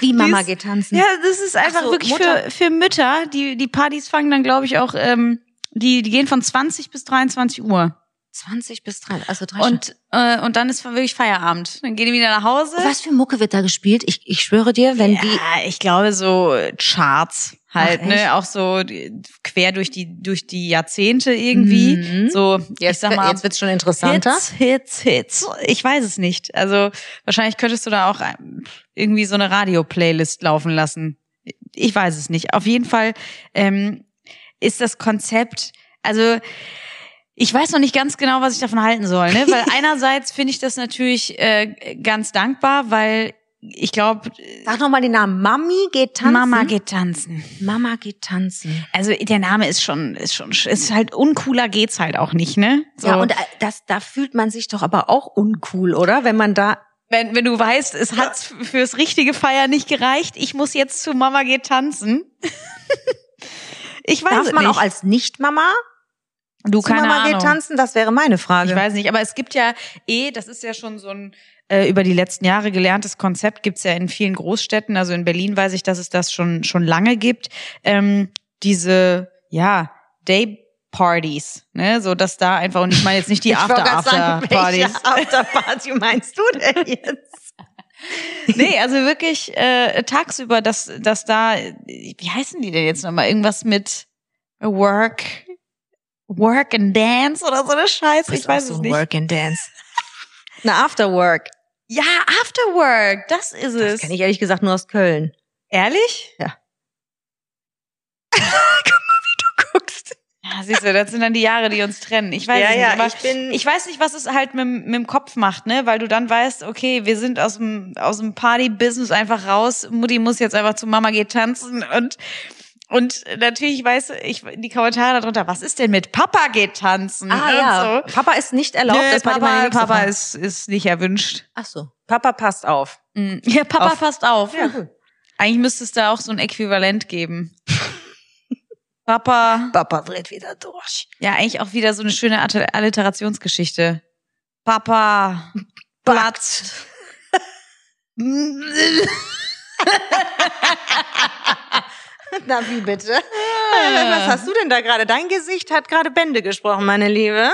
Wie Mama ist- geht tanzen. Ja, das ist einfach so, wirklich Mutter. für, für Mütter. Die, die Partys fangen dann, glaube ich, auch, ähm, die, die gehen von 20 bis 23 Uhr. 20 bis 3, also drei Und, äh, und dann ist wirklich Feierabend. Dann gehen die wieder nach Hause. Was für Mucke wird da gespielt? Ich, ich schwöre dir, wenn die. Ja, ich glaube so Charts halt, Ach, ne, auch so die- quer durch die durch die Jahrzehnte irgendwie. Mhm. So, Jetzt, ich sag mal, jetzt wird's schon interessanter. Hits, Hits, Hits. Ich weiß es nicht. Also wahrscheinlich könntest du da auch ähm, irgendwie so eine Radio-Playlist laufen lassen. Ich weiß es nicht. Auf jeden Fall ähm, ist das Konzept, also ich weiß noch nicht ganz genau, was ich davon halten soll, ne? Weil einerseits finde ich das natürlich äh, ganz dankbar, weil ich glaube, Sag noch mal den Namen. Mami geht tanzen. Mama geht tanzen. Mama geht tanzen. Also der Name ist schon, ist schon, ist halt uncooler geht's halt auch nicht, ne? So. Ja, und äh, das, da fühlt man sich doch aber auch uncool, oder? Wenn man da. wenn, wenn du weißt, es hat fürs richtige Feier nicht gereicht, ich muss jetzt zu Mama geht tanzen. ich weiß Darf man nicht. auch als Nicht-Mama du zu keine Ahnung. geht tanzen? Das wäre meine Frage. Ich weiß nicht, aber es gibt ja eh, das ist ja schon so ein äh, über die letzten Jahre gelerntes Konzept, gibt's ja in vielen Großstädten. Also in Berlin weiß ich, dass es das schon schon lange gibt. Ähm, diese ja Day Partys, ne, so dass da einfach und ich meine jetzt nicht die After After Partys. Welche Afterparty meinst du denn jetzt? Nee, also wirklich äh, tagsüber, dass, dass da, wie heißen die denn jetzt nochmal? Irgendwas mit Work, Work and Dance oder so eine Scheiße, ich weiß so es nicht. Work and Dance. Na, Afterwork. Ja, Afterwork, das ist Das es. kenne ich ehrlich gesagt nur aus Köln. Ehrlich? Ja. Guck mal, wie du guckst. Ja, siehst du, das sind dann die Jahre, die uns trennen. Ich weiß Ja, nicht, ja, aber ich bin- ich weiß nicht, was es halt mit, mit dem Kopf macht, ne? Weil du dann weißt, okay, wir sind aus dem, aus dem Party-Business einfach raus. Mutti muss jetzt einfach zu Mama geht tanzen und, und natürlich weiß ich die Kommentare darunter, was ist denn mit Papa geht tanzen? Ah ja. So. Papa ist nicht erlaubt. Nö, Papa, Papa ist, ist nicht erwünscht. Ach so. Papa passt auf. Mm. Ja, Papa Auf- passt auf. Ja, gut. Eigentlich müsste es da auch so ein Äquivalent geben. Papa. Papa dreht wieder durch. Ja, eigentlich auch wieder so eine schöne Alliterationsgeschichte. Papa. Platz. Na, wie bitte? Was hast du denn da gerade? Dein Gesicht hat gerade Bände gesprochen, meine Liebe.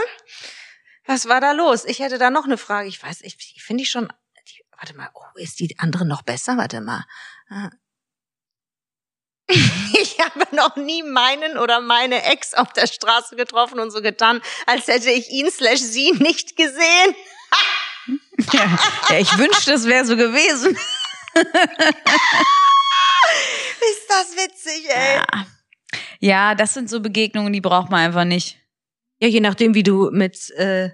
Was war da los? Ich hätte da noch eine Frage. Ich weiß, ich finde ich schon. Die, warte mal, oh, ist die andere noch besser? Warte mal. Ah. Ich habe noch nie meinen oder meine Ex auf der Straße getroffen und so getan, als hätte ich ihn slash sie nicht gesehen. ja, ja, ich wünschte, es wäre so gewesen. Ist das witzig, ey. Ja. ja, das sind so Begegnungen, die braucht man einfach nicht. Ja, je nachdem, wie du mit äh,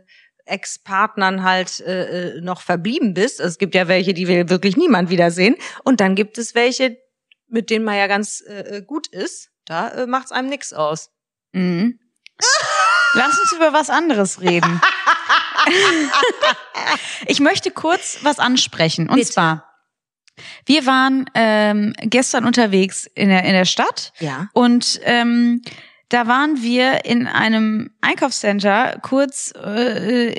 Ex-Partnern halt äh, äh, noch verblieben bist. Es gibt ja welche, die will wirklich niemand wiedersehen. Und dann gibt es welche, mit denen man ja ganz äh, äh, gut ist. Da äh, macht's einem nix aus. Mhm. Lass uns über was anderes reden. ich möchte kurz was ansprechen. Und Bitte. zwar, wir waren ähm, gestern unterwegs in der, in der Stadt Ja. und ähm, da waren wir in einem Einkaufscenter kurz äh,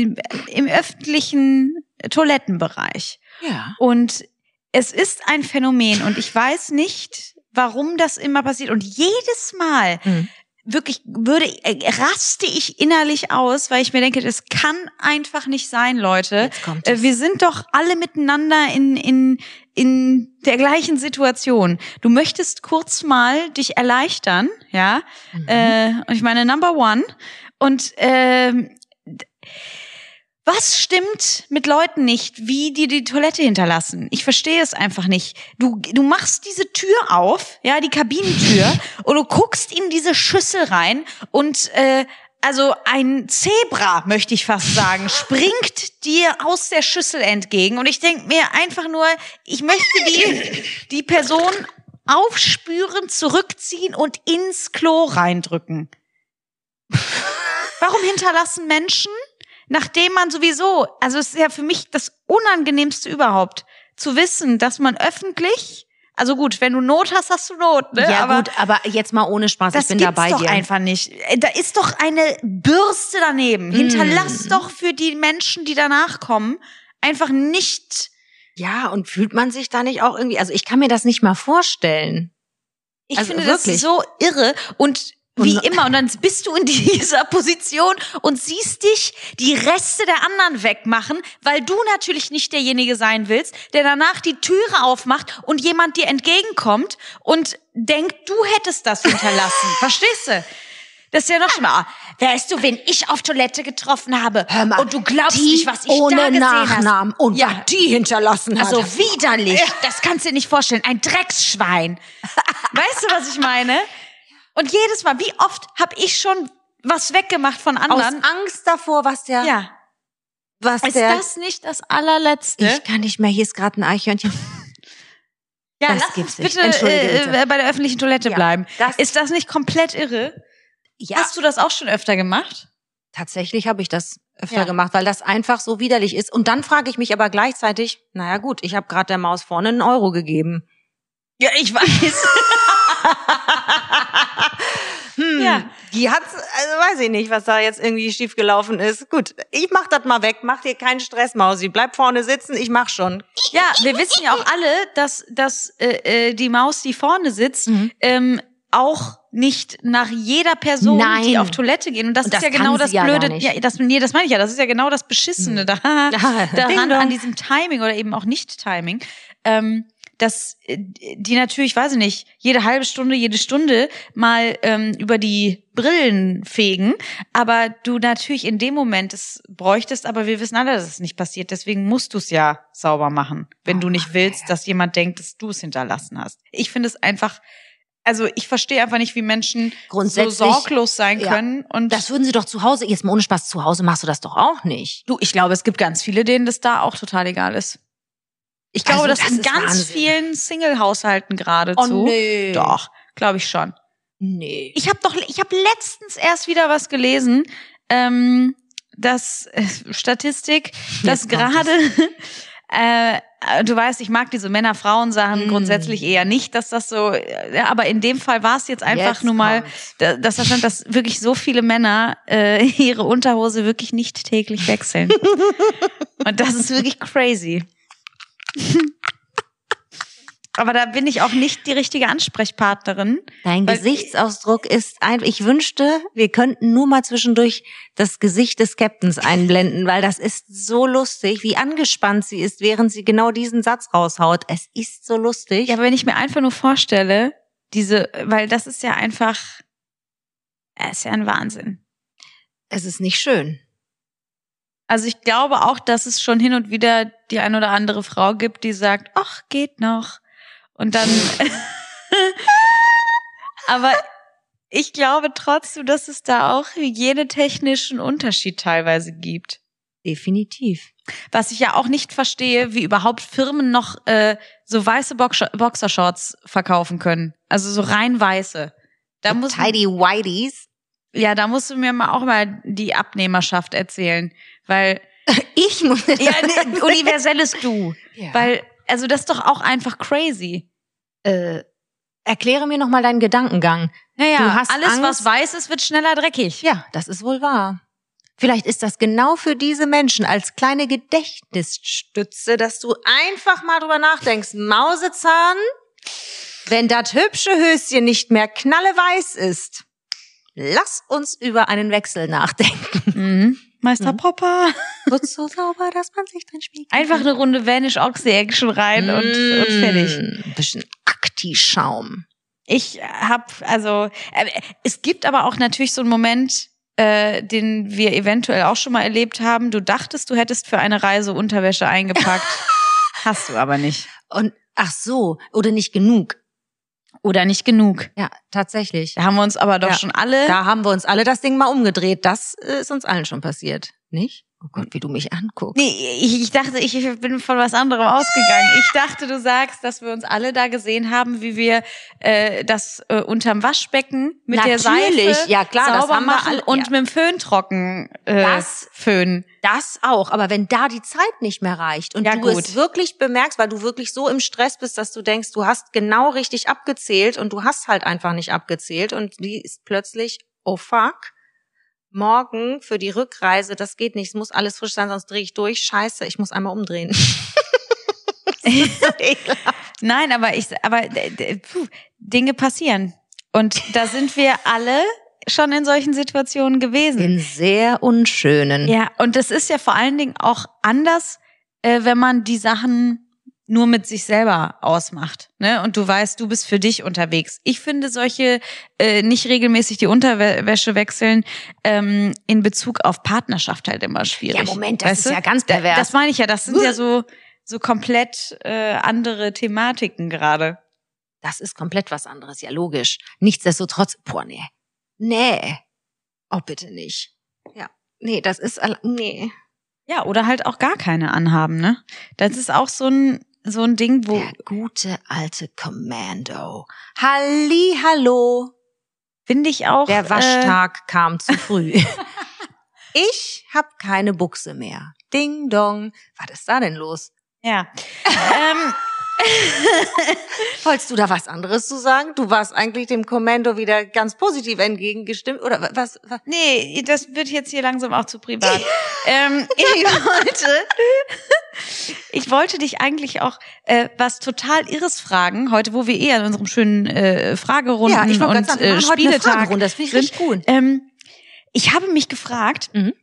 im, im öffentlichen Toilettenbereich. Ja. Und es ist ein Phänomen und ich weiß nicht, warum das immer passiert. Und jedes Mal Mhm. Wirklich würde äh, raste ich innerlich aus, weil ich mir denke, das kann einfach nicht sein, Leute. Äh. Wir sind doch alle miteinander in in in der gleichen Situation. Du möchtest kurz mal dich erleichtern, ja? Mhm. Äh, und ich meine Number One. Und ähm, d- was stimmt mit Leuten nicht, wie die die Toilette hinterlassen? Ich verstehe es einfach nicht. Du, du machst diese Tür auf, ja, die Kabinentür, und du guckst in diese Schüssel rein und äh, also ein Zebra, möchte ich fast sagen, springt dir aus der Schüssel entgegen. Und ich denke mir einfach nur, ich möchte die, die Person aufspüren, zurückziehen und ins Klo reindrücken. Warum hinterlassen Menschen, nachdem man sowieso, also es ist ja für mich das Unangenehmste überhaupt, zu wissen, dass man öffentlich, also gut, wenn du Not hast, hast du Not, ne? ja aber gut, aber jetzt mal ohne Spaß, das ich bin dabei doch dir. einfach nicht. Äh, Da ist doch eine Bürste daneben. Mm. Hinterlass doch für die Menschen, die danach kommen, einfach nicht. Ja, und fühlt man sich da nicht auch irgendwie, also ich kann mir das nicht mal vorstellen. Ich Also finde das wirklich. so irre und Wie immer. Und dann bist du in dieser Position und siehst dich die Reste der anderen wegmachen, weil du natürlich nicht derjenige sein willst, der danach die Türe aufmacht und jemand dir entgegenkommt und denkt, du hättest das hinterlassen. Verstehst du? Das ist ja noch mal. Weißt du, wen ich auf Toilette getroffen habe? Hör mal, und du glaubst nicht, was ich ohne da gesehen Nachnamen hast. und ja. was die hinterlassen hat. Also widerlich. Das kannst du dir nicht vorstellen. Ein Drecksschwein. weißt du, was ich meine? Und jedes Mal, wie oft habe ich schon was weggemacht von aus anderen? Angst davor, was der, ja. was Ist der. das nicht das allerletzte? ich kann nicht mehr. Hier ist gerade ein Eichhörnchen. ja, das lass gibt's nicht. bitte, Entschuldige äh, bitte. bei der öffentlichen Toilette Ja, bleiben. das- Ist das nicht komplett irre? Ja, Hast du das auch schon öfter gemacht? tatsächlich habe ich das öfter Ja. gemacht, weil das einfach so widerlich ist. Und dann frage ich mich aber gleichzeitig, naja gut, ich habe gerade der Maus vorne einen Euro gegeben. Ja, ich weiß. Hm, Ja. Die hat, also weiß ich nicht, was da jetzt irgendwie schiefgelaufen ist. Gut, ich mach das mal weg, mach dir keinen Stress, Mausi. Bleib vorne sitzen, ich mach schon. Ja, wir wissen ja auch alle, dass, dass äh, äh, die Maus, die vorne sitzt, Mhm. ähm, auch nicht nach jeder Person, Nein. die auf Toilette gehen. Und das, Und ist das ja genau das ja Blöde. Ja, das, nee, das meine ich ja. Das ist ja genau das Beschissene Mhm. da, daran, an diesem Timing oder eben auch Nicht-Timing. Ähm, dass äh, die natürlich, weiß ich nicht, jede halbe Stunde, jede Stunde mal ähm, über die Brillen fegen, aber du natürlich in dem Moment es bräuchtest, aber wir wissen alle, dass es nicht passiert, deswegen musst du es ja sauber machen, wenn du nicht willst, dass jemand denkt, dass du es hinterlassen hast. Ich finde es einfach, also ich verstehe einfach nicht, wie Menschen so sorglos sein ja. können und Das würden sie doch zu Hause, jetzt mal ohne Spaß, zu Hause machst du das doch auch nicht. Du, ich glaube, es gibt ganz viele, denen das da auch total egal ist. Ich glaube, Also, das, das in ist ganz Wahnsinn. vielen Single-Haushalten geradezu. Oh, nee. Doch, glaube ich schon. Nee. Ich habe doch, ich habe letztens erst wieder was gelesen, ähm, dass äh, Statistik, dass Jetzt gerade, äh, du weißt, ich mag diese Männer-Frauen-Sachen Mm. grundsätzlich eher nicht, dass das so, äh, aber in dem Fall war es jetzt einfach Jetzt nur mal, da- dass da stand, dass wirklich so viele Männer äh, ihre Unterhose wirklich nicht täglich wechseln. Und das ist wirklich crazy. Aber da bin ich auch nicht die richtige Ansprechpartnerin. Dein Gesichtsausdruck ist ein, ich wünschte, wir könnten nur mal zwischendurch das Gesicht des Captains einblenden, weil das ist so lustig, wie angespannt sie ist, während sie genau diesen Satz raushaut. Es ist so lustig. Ja, aber wenn ich mir einfach nur vorstelle, diese, weil das ist ja einfach, es ist ja ein Wahnsinn. es ist nicht schön. Also ich glaube auch, dass es schon hin und wieder die ein oder andere Frau gibt, die sagt, ach, geht noch. Und dann, aber ich glaube trotzdem, dass es da auch hygienetechnischen Unterschied teilweise gibt. Definitiv. Was ich ja auch nicht verstehe, wie überhaupt Firmen noch äh, so weiße Box Boxershorts verkaufen können. Also so rein weiße. Da So muss Tidy Whiteys. ja, da musst du mir mal auch mal die Abnehmerschaft erzählen, weil Ich muss. ja, ne, universelles Du, Ja. weil also das ist doch auch einfach crazy. äh, erkläre mir noch mal deinen Gedankengang. Naja, Du hast alles Angst- was weiß ist, wird schneller dreckig. Ja, das ist wohl wahr. Vielleicht ist das genau für diese Menschen als kleine Gedächtnisstütze, dass du einfach mal drüber nachdenkst. Mausezahn, wenn das hübsche Höschen nicht mehr knalleweiß ist, lass uns über einen Wechsel nachdenken. Mhm. Meister Mhm. Popper. Wird so sauber, dass man sich drin spiegelt. Einfach eine Runde Vanish Oxy Action rein und, und fertig. Mm, Ein bisschen Akti-Schaum. Ich hab, also, äh, es gibt aber auch natürlich so einen Moment, äh, den wir eventuell auch schon mal erlebt haben. Du dachtest, du hättest für eine Reise Unterwäsche eingepackt. Hast du aber nicht. Und ach so, oder nicht genug. Oder nicht genug. Ja, tatsächlich. Da haben wir uns aber doch Ja. schon alle. Da haben wir uns alle das Ding mal umgedreht. Das äh, ist uns allen schon passiert. Nicht? Oh Gott, wie du mich anguckst. Nee, ich, ich dachte, ich, ich bin von was anderem ausgegangen. Ich dachte, du sagst, dass wir uns alle da gesehen haben, wie wir äh, das äh, unterm Waschbecken mit der Natürlich, Seife ja, klar, das sauber haben wir machen alle- und ja. mit dem Föhn trocken äh, Das- föhnen. Das auch. Aber wenn da die Zeit nicht mehr reicht und Ja, du gut. es wirklich bemerkst, weil du wirklich so im Stress bist, dass du denkst, du hast genau richtig abgezählt und du hast halt einfach nicht abgezählt und die ist plötzlich, oh fuck, morgen für die Rückreise, das geht nicht, es muss alles frisch sein, sonst drehe ich durch. Scheiße, ich muss einmal umdrehen. Nein, aber ich, aber äh, d- puh, Dinge passieren. Und da sind wir alle schon in solchen Situationen gewesen. In sehr unschönen. Ja, und das ist ja vor allen Dingen auch anders, äh, wenn man die Sachen nur mit sich selber ausmacht. Ne? Und du weißt, du bist für dich unterwegs. Ich finde solche äh, nicht regelmäßig die Unterwäsche wechseln ähm, in Bezug auf Partnerschaft halt immer schwierig. Ja, Moment, das weißt ist du? ja ganz pervers. Das meine ich ja, das sind ja so, so komplett äh, andere Thematiken gerade. Das ist komplett was anderes, ja logisch. Nichtsdestotrotz, boah, nee. Nee. Oh, bitte nicht. Ja. Nee, das ist, nee. Ja, oder halt auch gar keine anhaben, ne? Das ist auch so ein, so ein Ding, wo, Der gute alte Commando. Halli, hallo. finde ich auch. Der Äh, Waschtag kam zu früh. ich hab keine Buchse mehr. Ding dong. Was ist da denn los? ja. ähm, Wolltest du da was anderes zu sagen? Du warst eigentlich dem Kommando wieder ganz positiv entgegengestimmt oder wa- was? was? Nee, das wird jetzt hier langsam auch zu privat. ähm, ich wollte, ich wollte dich eigentlich auch äh, was total Irres fragen, heute, wo wir eh an unserem schönen äh, Fragerunden Ja, ich und wir äh, heute Spieletag Fragerunde, das finde ich richtig gut. Ähm, ich habe mich gefragt, Mhm.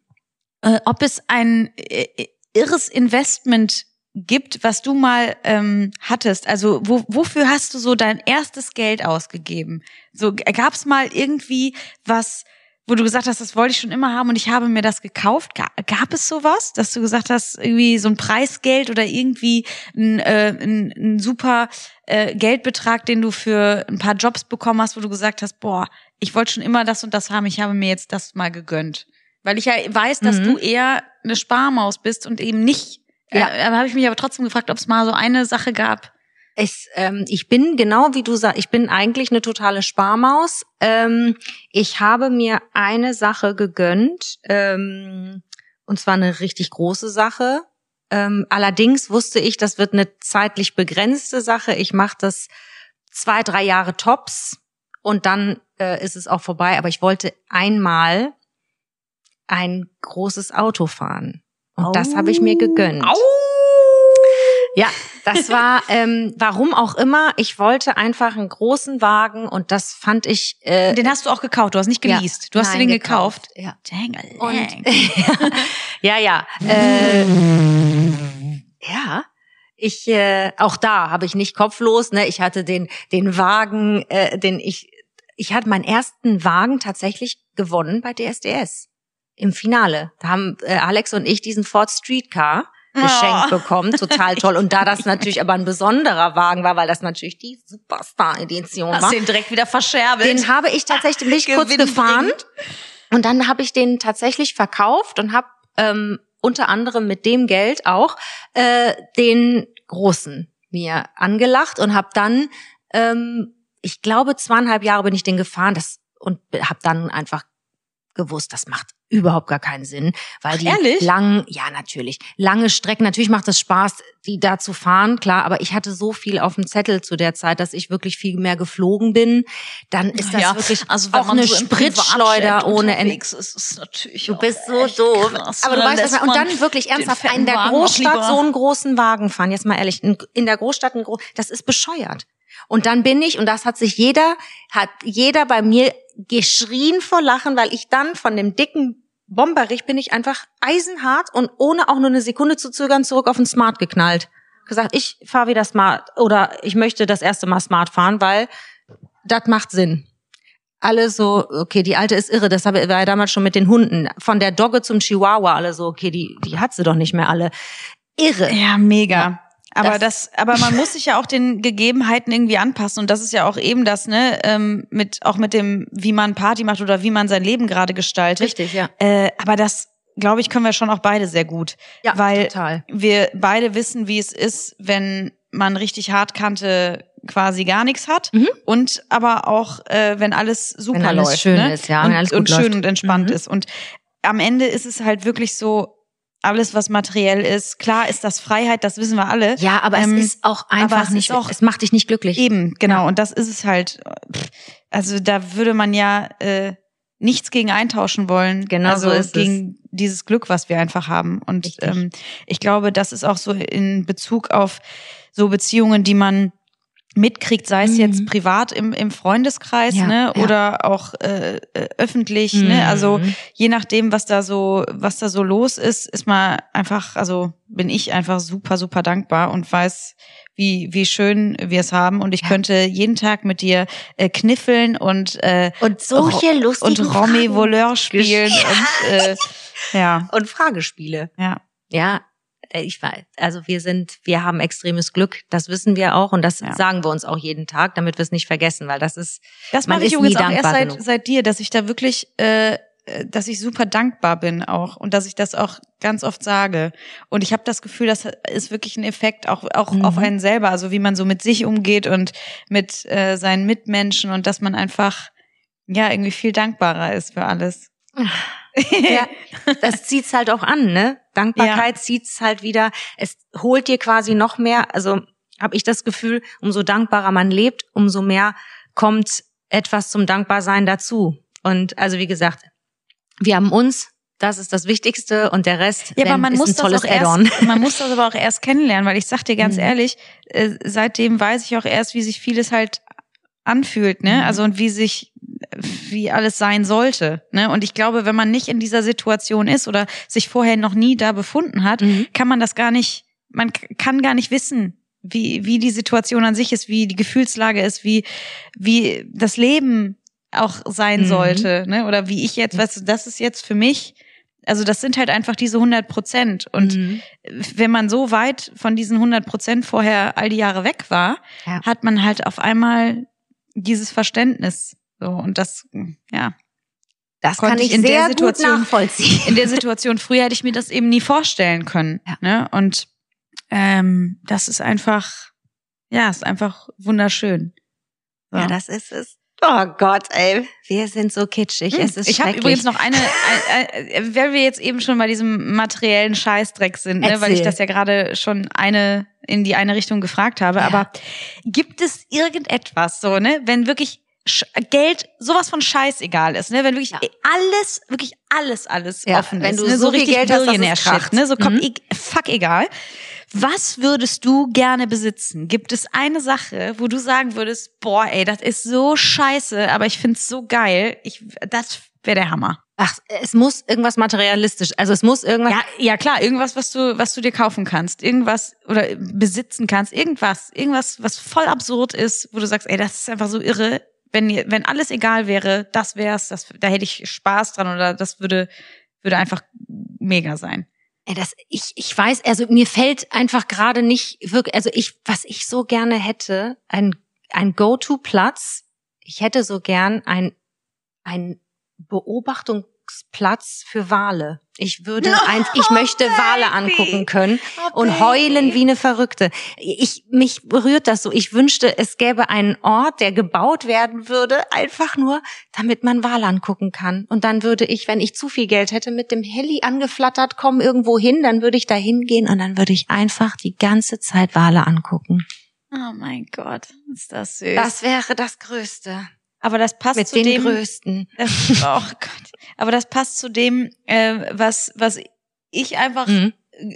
äh, ob es ein äh, irres Investment gibt, was du mal ähm, hattest. Also wo, wofür hast du so dein erstes Geld ausgegeben? So gab es mal irgendwie was, wo du gesagt hast, das wollte ich schon immer haben und ich habe mir das gekauft? Ga gab es sowas, dass du gesagt hast, irgendwie so ein Preisgeld oder irgendwie ein, äh, ein, ein super äh, Geldbetrag, den du für ein paar Jobs bekommen hast, wo du gesagt hast, boah, ich wollte schon immer das und das haben, ich habe mir jetzt das mal gegönnt. Weil ich ja weiß, dass Mhm. du eher eine Sparmaus bist und eben nicht. Ja. Äh, habe ich mich aber trotzdem gefragt, ob es mal so eine Sache gab. Ich, ähm, ich bin genau wie du sagst, ich bin eigentlich eine totale Sparmaus. Ähm, ich habe mir eine Sache gegönnt, ähm, und zwar eine richtig große Sache. Ähm, allerdings wusste ich, das wird eine zeitlich begrenzte Sache. Ich mache das zwei, drei Jahre tops und dann äh, ist es auch vorbei. Aber ich wollte einmal ein großes Auto fahren. Und das habe ich mir gegönnt. Ja, das war, ähm, warum auch immer, ich wollte einfach einen großen Wagen und das fand ich. Äh, Den hast du auch gekauft, du hast nicht ja, geleast. Du hast nein, den gekauft. Ja. Dang, Und dang. ja, ja. Äh, ja. Ich äh, auch da habe ich nicht kopflos, ne? Ich hatte den den Wagen, äh, den ich ich hatte meinen ersten Wagen tatsächlich gewonnen bei DSDS im Finale. Da haben äh, Alex und ich diesen Ford Streetcar geschenkt Oh. bekommen, total toll. Und da das natürlich aber ein besonderer Wagen war, weil das natürlich die Superstar-Edition war, Hast den direkt wieder verscherbelt. den habe ich tatsächlich bin ich kurz gefahren und dann habe ich den tatsächlich verkauft und habe ähm, unter anderem mit dem Geld auch äh, den großen mir angelacht und habe dann, ähm, ich glaube, zweieinhalb Jahre bin ich den gefahren das, und habe dann einfach gewusst, das macht überhaupt gar keinen Sinn, weil die Ehrlich? lang, ja natürlich, lange Strecken, natürlich macht es Spaß, die da zu fahren, klar, aber ich hatte so viel auf dem Zettel zu der Zeit, dass ich wirklich viel mehr geflogen bin. Dann ist das Ja, wirklich also auch eine so Spritschleuder ohne Ende. Du bist so doof. krass. Aber du Dann weißt lässt und dann wirklich ernsthaft in der Großstadt so einen großen Wagen fahren. Jetzt mal ehrlich, in- in der Großstadt ein Gro das ist bescheuert. Und dann bin ich, und das hat sich jeder, hat jeder bei mir geschrien vor Lachen, weil ich dann von dem dicken Bomberich bin ich einfach eisenhart und ohne auch nur eine Sekunde zu zögern zurück auf den Smart geknallt. Gesagt, ich fahre wieder Smart oder ich möchte das erste Mal Smart fahren, weil das macht Sinn. Alle so, okay, die alte ist irre, das war ja damals schon mit den Hunden. Von der Dogge zum Chihuahua, alle so, okay, die, die hat sie doch nicht mehr alle. Irre. Ja, mega. Aber Das- das, aber man muss sich ja auch den Gegebenheiten irgendwie anpassen und das ist ja auch eben das, ne, ähm, mit auch mit dem, wie man Party macht oder wie man sein Leben gerade gestaltet. Richtig, ja. Äh, aber das, glaube ich, können wir schon auch beide sehr gut, Ja, weil total. wir beide wissen, wie es ist, wenn man richtig Hartkante quasi gar nichts hat Mhm. und aber auch, äh, wenn alles super Wenn alles läuft, schön ne? ist, ja, und, und schön läuft. und entspannt Mhm. ist und am Ende ist es halt wirklich so, alles was materiell ist, klar ist das Freiheit, das wissen wir alle. Ja, aber Ähm, es ist auch einfach es nicht, auch- es macht dich nicht glücklich. Eben, genau. Und das ist es halt. Also da würde man ja äh, nichts gegen eintauschen wollen. Genau also so ist es. gegen dieses Glück, was wir einfach haben. Und Richtig. ähm, ich glaube, das ist auch so in Bezug auf so Beziehungen, die man mitkriegt, sei es Mhm. jetzt privat im, im Freundeskreis, Ja, ne, ja. oder auch äh, äh, öffentlich, ne? Also Mhm. je nachdem, was da so, was da so los ist, ist mal einfach, also bin ich einfach super, super dankbar und weiß, wie, wie schön wir es haben. Und ich Ja. könnte jeden Tag mit dir äh, kniffeln und und Und solche lustigen und Romy Voleur spielen und äh, ja, und Fragespiele. ja. Ja, äh, ich weiß. Also wir sind, wir haben extremes Glück, das wissen wir auch und das Ja. sagen wir uns auch jeden Tag, damit wir es nicht vergessen, weil das ist Das Man mache ich ist übrigens nie auch erst dankbar seit, seit dir, dass ich da wirklich, äh, äh, dass ich super dankbar bin auch und dass ich das auch ganz oft sage. Und ich habe das Gefühl, das ist wirklich ein Effekt auch, auch Mhm. auf einen selber, also wie man so mit sich umgeht und mit äh, seinen Mitmenschen und dass man einfach ja irgendwie viel dankbarer ist für alles. Ja, das zieht's halt auch an, ne? Dankbarkeit zieht's halt wieder. Es holt dir quasi noch mehr. Also habe ich das Gefühl, umso dankbarer man lebt, umso mehr kommt etwas zum Dankbarsein dazu. Und also wie gesagt, wir haben uns, das ist das Wichtigste und der Rest Ja, aber man ist muss ein tolles das auch Add-on. erst, man muss das aber auch erst kennenlernen, weil ich sag dir ganz Mhm. ehrlich, äh, seitdem weiß ich auch erst, wie sich vieles halt anfühlt, ne? Mhm. Also und wie sich wie alles sein sollte, ne? Und ich glaube, wenn man nicht in dieser Situation ist oder sich vorher noch nie da befunden hat, Mhm. kann man das gar nicht, man kann gar nicht wissen, wie wie die Situation an sich ist, wie die Gefühlslage ist, wie wie das Leben auch sein Mhm. sollte, ne? Oder wie ich jetzt, weißt du, das ist jetzt für mich also das sind halt einfach diese 100 Prozent. Und Mhm. wenn man so weit von diesen 100 Prozent vorher all die Jahre weg war, Ja. hat man halt auf einmal dieses Verständnis. So und das, ja, das kann ich in der sehr Situation- gut nachvollziehen. in der Situation früher hätte ich mir das eben nie vorstellen können. Ja. Ne? Und ähm, das ist einfach, ja, ist einfach wunderschön. So. Ja, das ist es. Oh Gott, ey, wir sind so kitschig. Es ist Hm, ich habe übrigens noch eine, ein, ein, weil wir jetzt eben schon bei diesem materiellen Scheißdreck sind, ne, weil ich das ja gerade schon eine in die eine Richtung gefragt habe. Ja. Aber gibt es irgendetwas so, ne, wenn wirklich Geld sowas von scheißegal ist, ne, wenn wirklich Ja. alles, wirklich alles, alles Ja, offen wenn ist, du ne, so viel richtig Geld hast, dass kracht. ne, so komm, Mhm. ich, fuck egal. Was würdest du gerne besitzen? Gibt es eine Sache, wo du sagen würdest, boah, ey, das ist so scheiße, aber ich find's so geil. Ich, das wäre der Hammer. Ach, es muss irgendwas materialistisch, also es muss irgendwas. Ja, ja klar, irgendwas, was du, was du dir kaufen kannst, irgendwas oder besitzen kannst, irgendwas, irgendwas, was voll absurd ist, wo du sagst, ey, das ist einfach so irre. Wenn, wenn alles egal wäre, das wär's, das, da hätte ich Spaß dran oder das würde, würde einfach mega sein. Ey, das, ich, ich weiß, also mir fällt einfach gerade nicht wirklich, also ich, was ich so gerne hätte, ein, ein Go-To-Platz. Ich hätte so gern ein, ein Beobachtungsplatz für Wale. Ich würde No, ein, ich möchte Wale Baby. angucken können Oh, und heulen wie eine Verrückte. Ich, mich berührt das so. Ich wünschte, es gäbe einen Ort, der gebaut werden würde, einfach nur, damit man Wale angucken kann. Und dann würde ich, wenn ich zu viel Geld hätte, mit dem Heli angeflattert kommen irgendwo hin, dann würde ich da hingehen und dann würde ich einfach die ganze Zeit Wale angucken. Oh mein Gott, ist das süß. Das wäre das Größte. Aber das passt Mit zu den dem, Größten. Das, oh Gott. Aber das passt zu dem, äh, was, was ich einfach Mhm.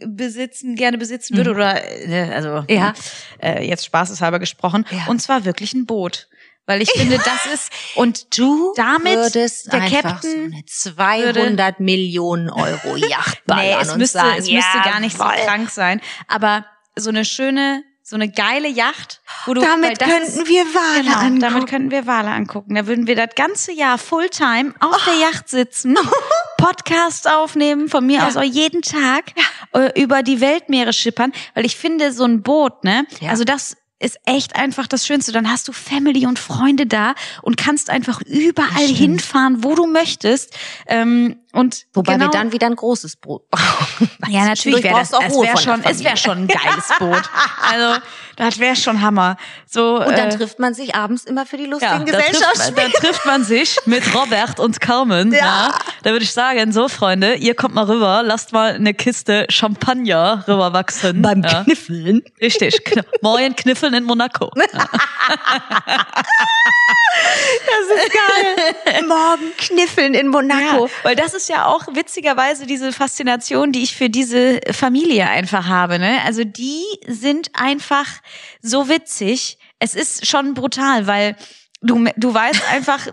besitzen, gerne besitzen würde, Mhm. oder äh, also Ja. äh, jetzt spaßeshalber gesprochen. Ja. Und zwar wirklich ein Boot. Weil ich finde, das ist und Du Damit würdest der einfach Captain so eine 200 Millionen Euro Yacht ballern nee, es und müsste, sagen, es müsste gar nicht so jawohl. krank sein. Aber so eine schöne, so eine geile Yacht, wo du Damit das könnten wir Wale Genau, angucken. damit könnten wir Wale angucken. Da würden wir das ganze Jahr Fulltime auf der Yacht sitzen, Podcast aufnehmen, von mir Ja. aus auch jeden Tag äh, über die Weltmeere schippern, weil ich finde so ein Boot, ne? Ja. Also das ist echt einfach das Schönste. Dann hast du Family und Freunde da und kannst einfach überall hinfahren, wo du möchtest. Ähm, und Wobei genau, wir dann wieder ein großes Brot brauchen. ja, natürlich wäre das, brauchst du auch es der schon, es wäre schon ein geiles Boot. Also, das wäre schon Hammer. So, Und dann äh, trifft man sich abends immer für die lustigen trifft, Gesellschaftsspiele. man, da trifft man sich mit Robert und Carmen. Ja. Ja. Da würde ich sagen, so Freunde, ihr kommt mal rüber, lasst mal eine Kiste Champagner rüberwachsen. Beim ja. Kniffeln. Richtig. Kn Morgen kniffeln in Monaco. Das ist geil. Morgen kniffeln in Monaco. Ja, weil das ist ja auch witzigerweise diese Faszination, die ich für diese Familie einfach habe. Ne? Also die sind einfach so witzig. es ist schon brutal, weil du, du weißt einfach,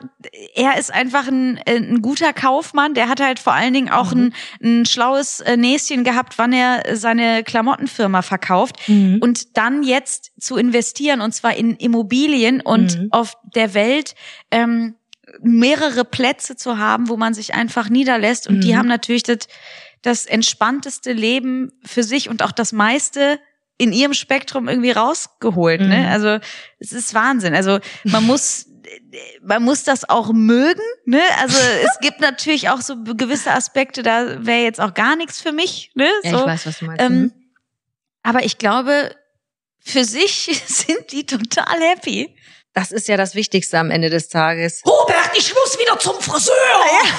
er ist einfach ein, ein guter Kaufmann. Der hat halt vor allen Dingen auch mhm. ein, ein schlaues äh, Näschen gehabt, wann er seine Klamottenfirma verkauft. Mhm. Und dann jetzt zu investieren, und zwar in Immobilien und mhm. auf der Welt ähm, mehrere Plätze zu haben, wo man sich einfach niederlässt. Und die mhm. haben natürlich das, das entspannteste Leben für sich und auch das meiste in ihrem Spektrum irgendwie rausgeholt. Ne? Mhm. Ne? Also es ist Wahnsinn. Also man muss man muss das auch mögen. Ne? Also es gibt natürlich auch so gewisse Aspekte, da wäre jetzt auch gar nichts für mich. Ne? So. Ja, ich weiß, was du meinst. Ähm, mhm. aber ich glaube, für sich sind die total happy. Das ist ja das Wichtigste am Ende des Tages. Robert, ich muss wieder zum Friseur. Ja.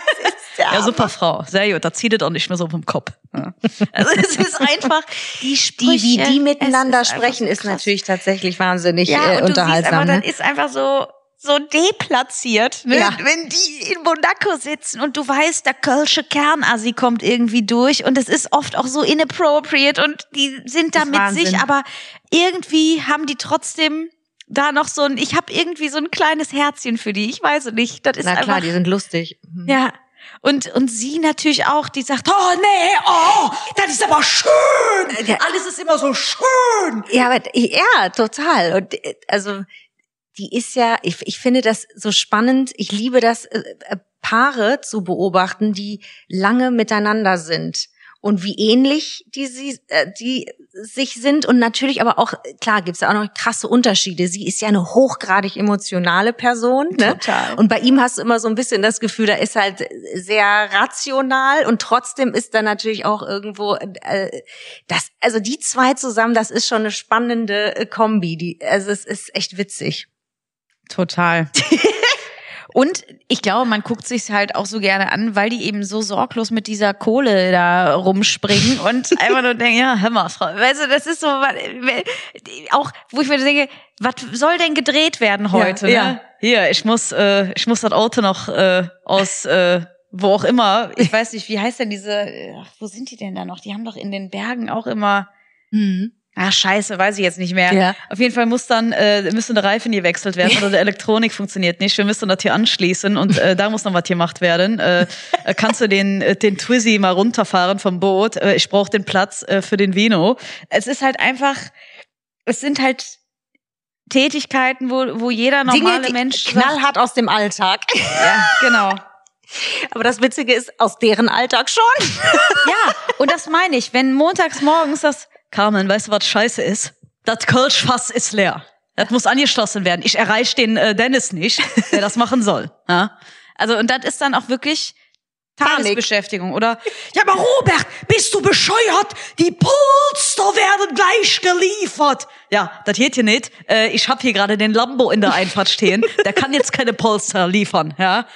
Ja, super Frau. Sehr gut. Da zieht es auch nicht mehr so vom Kopf. Ja. Also es ist einfach die Sprüche. Die, wie die miteinander sprechen, so ist natürlich tatsächlich wahnsinnig ja, äh, unterhaltsam. aber ne? dann ist einfach so so deplatziert, ne? Ja. wenn die in Monaco sitzen und du weißt, der Kölsche Kernassi kommt irgendwie durch und es ist oft auch so inappropriate und die sind da mit Wahnsinn. sich, aber irgendwie haben die trotzdem da noch so ein, ich habe irgendwie so ein kleines Herzchen für die, ich weiß nicht, das ist Na klar, einfach, die sind lustig. Mhm. Ja, und, und sie natürlich auch, die sagt, oh nee, oh, das ist aber schön. Alles ist immer so schön. Ja, aber, ja, total. Und also die ist ja, ich, ich finde das so spannend. Ich liebe das, äh, äh Paare zu beobachten, die lange miteinander sind und wie ähnlich die sie äh, die sich sind und natürlich aber auch klar gibt's ja auch noch krasse Unterschiede. Sie ist ja eine hochgradig emotionale Person, ne? Total. Und bei ihm hast du immer so ein bisschen das Gefühl, da ist halt sehr rational und trotzdem ist da natürlich auch irgendwo äh, das also die zwei zusammen, das ist schon eine spannende äh, Kombi, die also es ist echt witzig. Total. Und ich glaube, man guckt sich halt auch so gerne an, weil die eben so sorglos mit dieser Kohle da rumspringen und einfach nur denken, ja, hör mal, Frau. Weißt du, das ist so, auch, wo ich mir denke, was soll denn gedreht werden heute? Ja, ne? ja. Hier, ich muss, äh, ich muss das Auto noch äh, aus äh, wo auch immer. Ich weiß nicht, wie heißt denn diese, ach, wo sind die denn da noch? Die haben doch in den Bergen auch immer. Mhm. Ah, scheiße, weiß ich jetzt nicht mehr. Ja. Auf jeden Fall muss dann, äh, müssen der Reifen gewechselt werden oder der Elektronik funktioniert nicht. Wir müssen das hier anschließen und äh, da muss noch was gemacht werden. Äh, äh kannst du den, äh, den Twizzy mal runterfahren vom Boot? Äh, ich brauche den Platz äh, für den Vino. Es ist halt einfach, es sind halt Tätigkeiten, wo, wo jeder normale Dinge, Mensch. Knallhart aus dem Alltag. Ja, genau. Aber das Witzige ist, aus deren Alltag schon. ja, und das meine ich. Wenn montags morgens das Carmen, weißt du, was scheiße ist? Das Kölschfass ist leer. Das muss angeschlossen werden. Ich erreiche den äh, Dennis nicht, der das machen soll. Ja? Also, und das ist dann auch wirklich Tagesbeschäftigung oder? Ja aber Robert bist du bescheuert? Die Polster werden gleich geliefert. Ja das geht hier nicht. Äh, ich habe hier gerade den Lambo in der Einfahrt stehen. Der kann jetzt keine Polster liefern ja?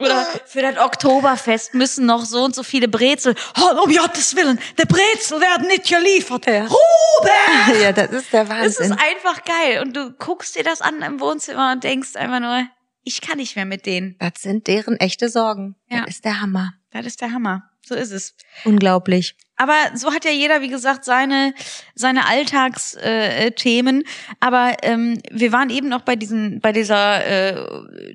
Oder für das Oktoberfest müssen noch so und so viele Brezel. Oh, um Gottes Willen der Brezel werden nicht geliefert ja. Robert! Ja das ist der Wahnsinn das ist einfach geil. Und du guckst dir das an im Wohnzimmer und denkst einfach nur ich kann nicht mehr mit denen. Das sind deren echte Sorgen. Ja. Das ist der Hammer. Das ist der Hammer. So ist es. Unglaublich. Aber so hat ja jeder, wie gesagt, seine seine Alltagsthemen. Äh, Aber ähm, wir waren eben noch bei diesen bei dieser äh,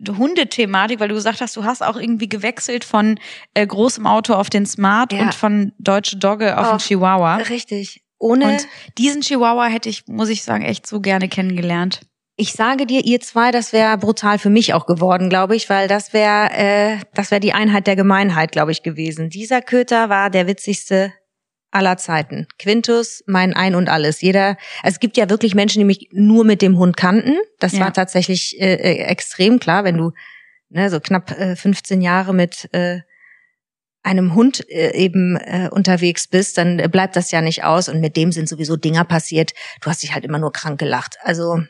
Hundethematik, weil du gesagt hast, du hast auch irgendwie gewechselt von äh, großem Auto auf den Smart ja. und von Deutsche Dogge auf, auf den Chihuahua. Richtig. Ohne und diesen Chihuahua hätte ich, muss ich sagen, echt so gerne kennengelernt. Ich sage dir, ihr zwei, das wäre brutal für mich auch geworden, glaube ich, weil das wäre äh, das wäre die Einheit der Gemeinheit, glaube ich, gewesen. Dieser Köter war der witzigste aller Zeiten. Quintus, mein Ein und Alles. Jeder, also es gibt ja wirklich Menschen, die mich nur mit dem Hund kannten. Das ja. war tatsächlich äh, äh extrem klar, wenn du ne, so knapp äh, 15 Jahre mit äh, einem Hund äh, eben äh, unterwegs bist, dann bleibt das ja nicht aus. Und mit dem sind sowieso Dinger passiert. Du hast dich halt immer nur krank gelacht. Also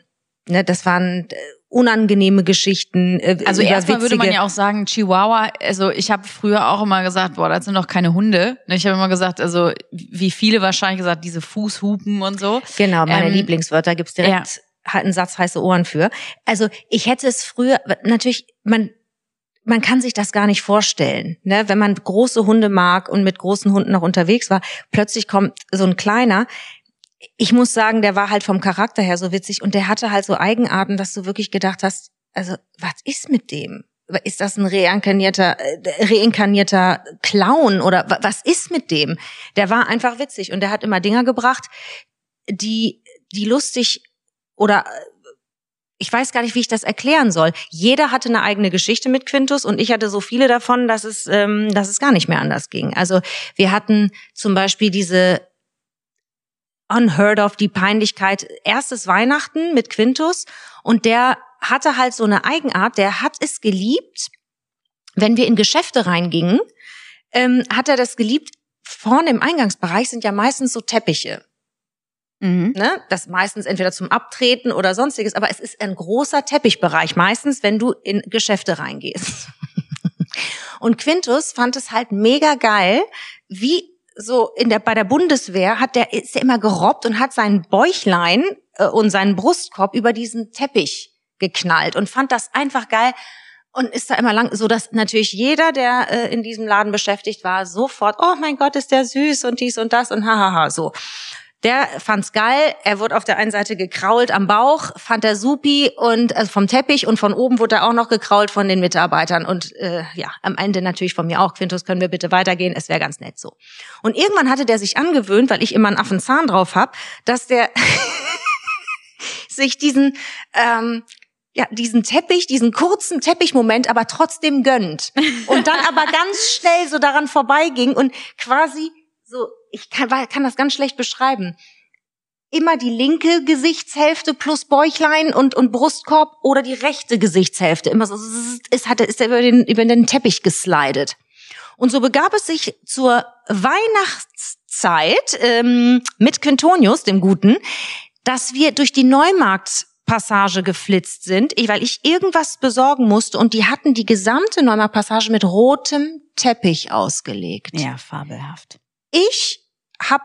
Ne, das waren äh, unangenehme Geschichten. Äh, also erstmal würde man ja auch sagen, Chihuahua, also ich habe früher auch immer gesagt, boah, das sind doch keine Hunde. Ne, ich habe immer gesagt, also wie viele wahrscheinlich gesagt, diese Fußhupen und so. Genau, meine ähm, Lieblingswörter gibt's direkt ja. halt einen Satz heiße Ohren für. Also ich hätte es früher, natürlich, man man kann sich das gar nicht vorstellen, ne? wenn man große Hunde mag und mit großen Hunden noch unterwegs war. Plötzlich kommt so ein kleiner, ich muss sagen, der war halt vom Charakter her so witzig und der hatte halt so Eigenarten, dass du wirklich gedacht hast, also was ist mit dem? Ist das ein reinkarnierter, äh, reinkarnierter Clown oder wa- was ist mit dem? Der war einfach witzig und der hat immer Dinger gebracht, die, die lustig oder äh, ich weiß gar nicht, wie ich das erklären soll. Jeder hatte eine eigene Geschichte mit Quintus und ich hatte so viele davon, dass es, ähm, dass es gar nicht mehr anders ging. Also wir hatten zum Beispiel diese unheard of, die Peinlichkeit, erstes Weihnachten mit Quintus und der hatte halt so eine Eigenart, der hat es geliebt, wenn wir in Geschäfte reingingen, ähm, hat er das geliebt, vorne im Eingangsbereich sind ja meistens so Teppiche Mhm. ne, das meistens entweder zum Abtreten oder sonstiges, aber es ist ein großer Teppichbereich, meistens, wenn du in Geschäfte reingehst. Und Quintus fand es halt mega geil, wie so in der, bei der Bundeswehr hat der, ist er immer gerobbt und hat sein Bäuchlein äh, und seinen Brustkorb über diesen Teppich geknallt und fand das einfach geil und ist da immer lang, so dass natürlich jeder, der äh, in diesem Laden beschäftigt war, sofort, oh mein Gott, ist der süß und dies und das und hahaha, so. Der fand's geil. Er wurde auf der einen Seite gekrault am Bauch, fand er supi und also vom Teppich und von oben wurde er auch noch gekrault von den Mitarbeitern und äh, ja, am Ende natürlich von mir auch. Quintus, können wir bitte weitergehen? Es wäre ganz nett so. Und irgendwann hatte der sich angewöhnt, weil ich immer einen Affenzahn drauf hab, dass der sich diesen ähm, ja, diesen Teppich, diesen kurzen Teppichmoment aber trotzdem gönnt. Und dann aber ganz schnell so daran vorbeiging und quasi so, ich kann, kann das ganz schlecht beschreiben. Immer die linke Gesichtshälfte plus Bäuchlein und, und Brustkorb oder die rechte Gesichtshälfte. Immer so, es hat, ist er über den, über den Teppich geslidet. Und so begab es sich zur Weihnachtszeit ähm, mit Quintonius, dem Guten, dass wir durch die Neumarktpassage geflitzt sind, ich, weil ich irgendwas besorgen musste und die hatten die gesamte Neumarktpassage mit rotem Teppich ausgelegt. Ja, fabelhaft. Ich habe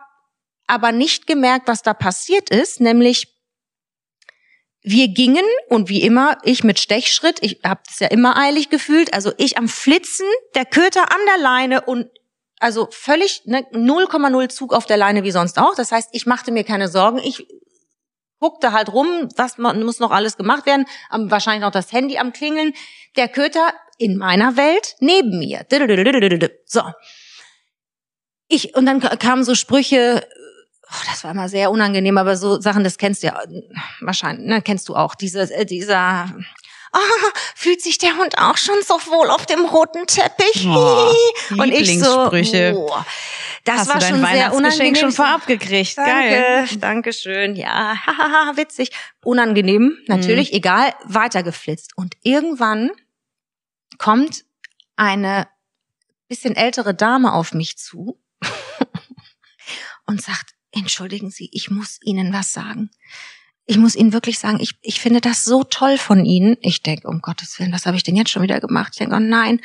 aber nicht gemerkt, was da passiert ist, nämlich wir gingen und wie immer, ich mit Stechschritt, ich habe das ja immer eilig gefühlt, also ich am Flitzen, der Köter an der Leine und also völlig ne, 0,0 Zug auf der Leine wie sonst auch. Das heißt, ich machte mir keine Sorgen. Ich guckte halt rum, was muss noch alles gemacht werden. Wahrscheinlich noch das Handy am Klingeln. Der Köter in meiner Welt neben mir. So. Ich, und dann kamen so Sprüche, oh, das war immer sehr unangenehm, aber so Sachen, das kennst du ja wahrscheinlich, ne, kennst du auch. Diese, äh, dieser, ah, fühlt sich der Hund auch schon so wohl auf dem roten Teppich? Oh, und ich so, oh, das Hast war du dein schon sehr Weihnachtsgeschenk unangenehm. schon vorab gekriegt. Geil. Danke, danke schön. Ja, hahaha, witzig. Unangenehm, natürlich, Mhm. egal, weitergeflitzt. Und irgendwann kommt eine bisschen ältere Dame auf mich zu und sagt, entschuldigen Sie, ich muss Ihnen was sagen. Ich muss Ihnen wirklich sagen, ich, ich finde das so toll von Ihnen. Ich denke, um Gottes Willen, was habe ich denn jetzt schon wieder gemacht? Ich denke, oh nein,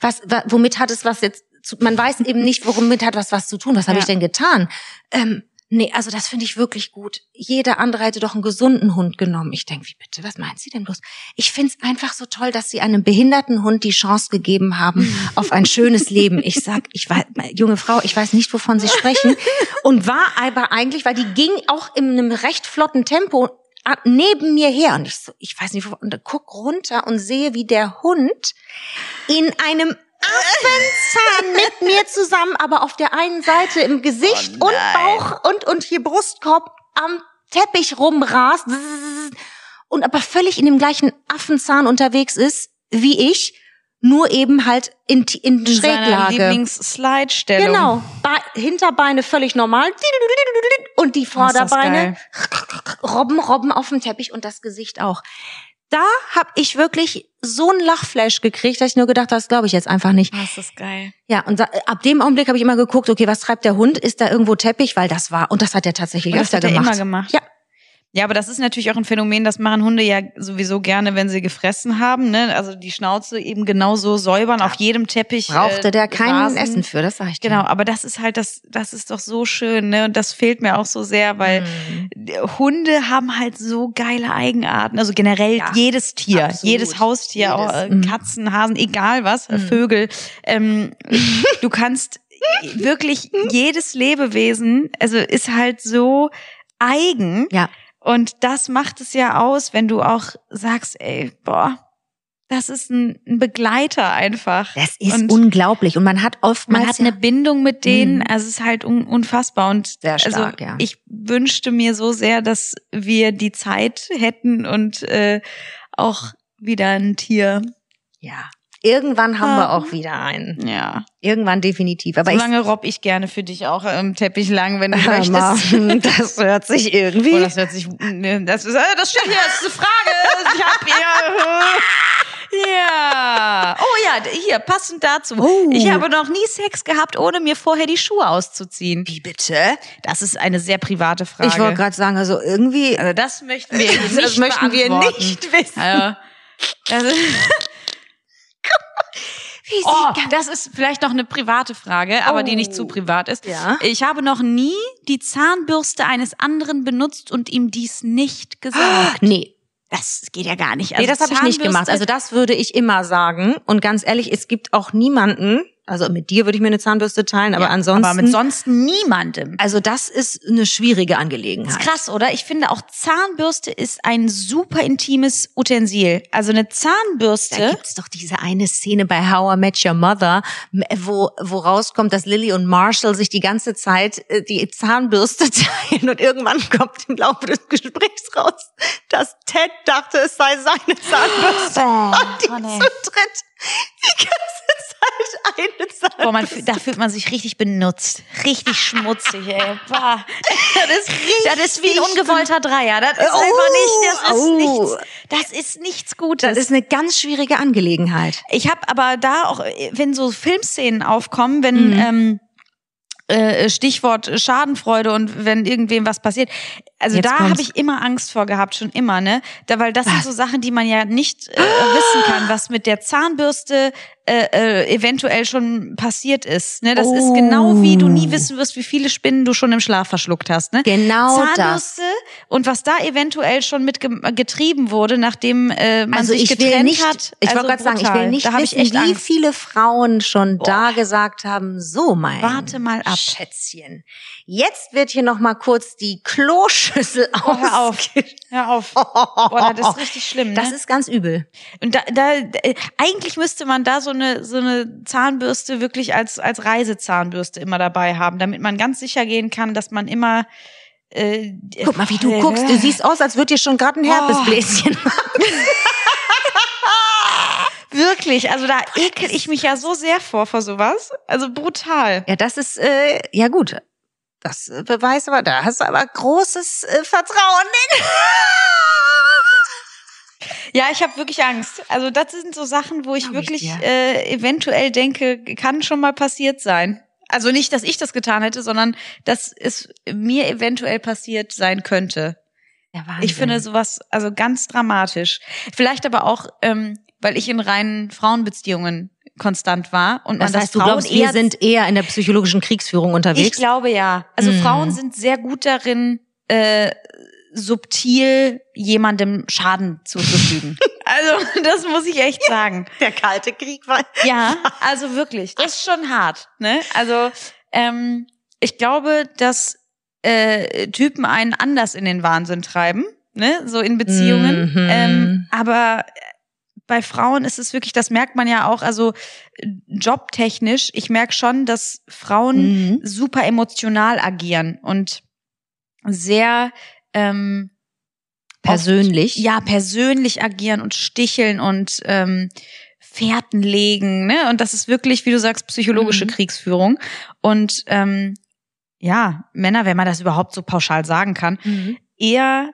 was, wa, womit hat es was jetzt zu, man weiß eben nicht, womit hat was was zu tun. Was habe Ja. ich denn getan? Ähm, nee, also das finde ich wirklich gut. Jeder andere hätte doch einen gesunden Hund genommen. Ich denke, wie bitte, was meint sie denn bloß? Ich finde es einfach so toll, dass sie einem behinderten Hund die Chance gegeben haben auf ein schönes Leben. Ich sag, ich weiß, junge Frau, ich weiß nicht, wovon Sie sprechen. Und war aber eigentlich, weil die ging auch in einem recht flotten Tempo neben mir her und ich so, ich weiß nicht, wo, und guck runter und sehe, wie der Hund in einem Affenzahn mit mir zusammen, aber auf der einen Seite im Gesicht Oh und. Bauch und, und hier Brustkorb am Teppich rumrast und aber völlig in dem gleichen Affenzahn unterwegs ist wie ich, nur eben halt in, in In Schräglage. Lieblings-Slide-Stellung. Genau, Be Hinterbeine völlig normal und die Vorderbeine Robben, Robben auf dem Teppich und das Gesicht auch. Da hab ich wirklich so einen Lachflash gekriegt, dass ich nur gedacht habe, das glaube ich jetzt einfach nicht. Oh, ist das geil. Ja, und da, ab dem Augenblick habe ich immer geguckt, okay, was treibt der Hund? Ist da irgendwo Teppich? Weil das war, und das hat er tatsächlich Und das öfter hat er gemacht. immer gemacht. Ja, Ja, aber das ist natürlich auch ein Phänomen, das machen Hunde ja sowieso gerne, wenn sie gefressen haben. Ne? Also die Schnauze eben genauso säubern auf jedem Teppich. brauchte äh, der kein Rasen. Essen für, das sag ich dir. Genau, aber das ist halt das, das ist doch so schön, ne? Und das fehlt mir auch so sehr, weil Mhm. Hunde haben halt so geile Eigenarten. Also generell Ja, jedes Tier, absolut. jedes Haustier, Jedes. Auch, äh, Mhm. Katzen, Hasen, egal was, äh, Vögel. Ähm, du kannst wirklich jedes Lebewesen, also ist halt so eigen. Ja. Und das macht es ja aus, wenn du auch sagst, ey, boah, das ist ein, ein Begleiter einfach. Das ist und unglaublich. Und man hat oftmals. man hat ja- eine Bindung mit denen, Mhm. also es ist halt un unfassbar und Sehr stark, also ja. ich wünschte mir so sehr, dass wir die Zeit hätten und äh, auch wieder ein Tier. ja. Irgendwann haben wir Ah. auch wieder einen. Ja. Irgendwann definitiv. Aber so ich lange robb ich gerne für dich auch im Teppich lang, wenn du mal, möchtest. das hört sich irgendwie. Oh, das hört sich, ne, das ist, äh, das steht hier, das ist eine Frage. Ich hab hier, ja. Oh ja, hier, passend dazu. Oh. Ich habe noch nie Sex gehabt, ohne mir vorher die Schuhe auszuziehen. Wie bitte? Das ist eine sehr private Frage. Ich wollte gerade sagen, also irgendwie. also das möchten wir Das nicht möchten wir nicht wissen. Also, das ist, oh, das ist vielleicht noch eine private Frage, aber die nicht zu privat ist. Ja. Ich habe noch nie die Zahnbürste eines anderen benutzt und ihm dies nicht gesagt. Nee. Das geht ja gar nicht. Nee, das habe ich nicht gemacht. Also das würde ich immer sagen. Und ganz ehrlich, es gibt auch niemanden, also mit dir würde ich mir eine Zahnbürste teilen, aber Ja, ansonsten. Aber mit sonst niemandem. also das ist eine schwierige Das Angelegenheit. ist krass, oder? Ich finde auch Zahnbürste ist ein super intimes Utensil. Also eine Da Zahnbürste. gibt's doch diese eine Szene bei How I Met Your Mother, wo, wo rauskommt, dass Lily und Marshall sich die ganze Zeit äh, die Zahnbürste teilen und irgendwann kommt im Laufe des Gesprächs raus, dass Ted dachte, es sei seine Zahnbürste. und die oh nee. zu dritt die ganze Zeit eine. Boah, man, da fühlt man sich richtig benutzt. Richtig schmutzig, ey. Boah. Das ist, das ist wie ein ungewollter Dreier. Das ist Oh, einfach nicht, das ist oh. nichts, das ist nichts Gutes. Das ist eine ganz schwierige Angelegenheit. Ich habe aber da auch, wenn so Filmszenen aufkommen, wenn Mhm. ähm, äh, Stichwort Schadenfreude und wenn irgendwem was passiert, also Jetzt da habe ich immer Angst vor gehabt, schon immer, ne? Da, weil das sind Was? so Sachen, die man ja nicht äh, wissen kann, was mit der Zahnbürste äh, äh, eventuell schon passiert ist. Ne? Das ist Oh. genau wie du nie wissen wirst, wie viele Spinnen du schon im Schlaf verschluckt hast. Ne? Genau das. Zahnbürste und was da eventuell schon mit ge getrieben wurde, nachdem äh, man Also sich ich will getrennt nicht, hat. ich also wollte gerade sagen, ich will nicht da wissen, ich echt wie Angst. viele Frauen schon da gesagt haben, so mein Warte mal ab. Schätzchen. Jetzt wird hier noch mal kurz die Kloschüssel Oh, hör auf. Hör auf. Boah, das ist richtig schlimm. Ne? Das ist ganz übel. und da, da, äh, eigentlich müsste man da so eine so eine Zahnbürste wirklich als als Reisezahnbürste immer dabei haben, damit man ganz sicher gehen kann, dass man immer äh, Guck mal, wie du guckst. Du siehst aus, als würde dir schon gerade ein Oh. Herpesbläschen. wirklich, also da ekel ich mich ja so sehr vor vor sowas. Also brutal. Ja, das ist, äh, ja gut. Das äh, beweist aber, da hast du aber großes äh, Vertrauen in. Ja, ich habe wirklich Angst. Also das sind so Sachen, wo ich Glaub ich wirklich dir. äh, eventuell denke, kann schon mal passiert sein. Also nicht, dass ich das getan hätte, sondern dass es mir eventuell passiert sein könnte. Ja, Ich finde sowas also ganz dramatisch. Vielleicht aber auch, ähm, weil ich in reinen Frauenbeziehungen konstant war und man das heißt, du Frauen glaubst, wir sind eher in der psychologischen Kriegsführung ich unterwegs? glaube ja. Also Mhm. Frauen sind sehr gut darin, äh, subtil jemandem Schaden zuzufügen. also das muss ich echt sagen. der kalte Krieg war. Ja, also wirklich, das ist schon hart. Ne? Also ähm, ich glaube, dass äh, Typen einen anders in den Wahnsinn treiben, ne? so in Beziehungen. Mhm. Ähm, aber bei Frauen ist es wirklich, das merkt man ja auch, also äh, jobtechnisch, ich merke schon, dass Frauen Mhm. super emotional agieren und sehr ähm, Persönlich. ja persönlich agieren und sticheln und ähm, Fährten legen, ne? Und das ist wirklich, wie du sagst, psychologische Mhm. Kriegsführung. Und ähm, ja, Männer, wenn man das überhaupt so pauschal sagen kann, Mhm. eher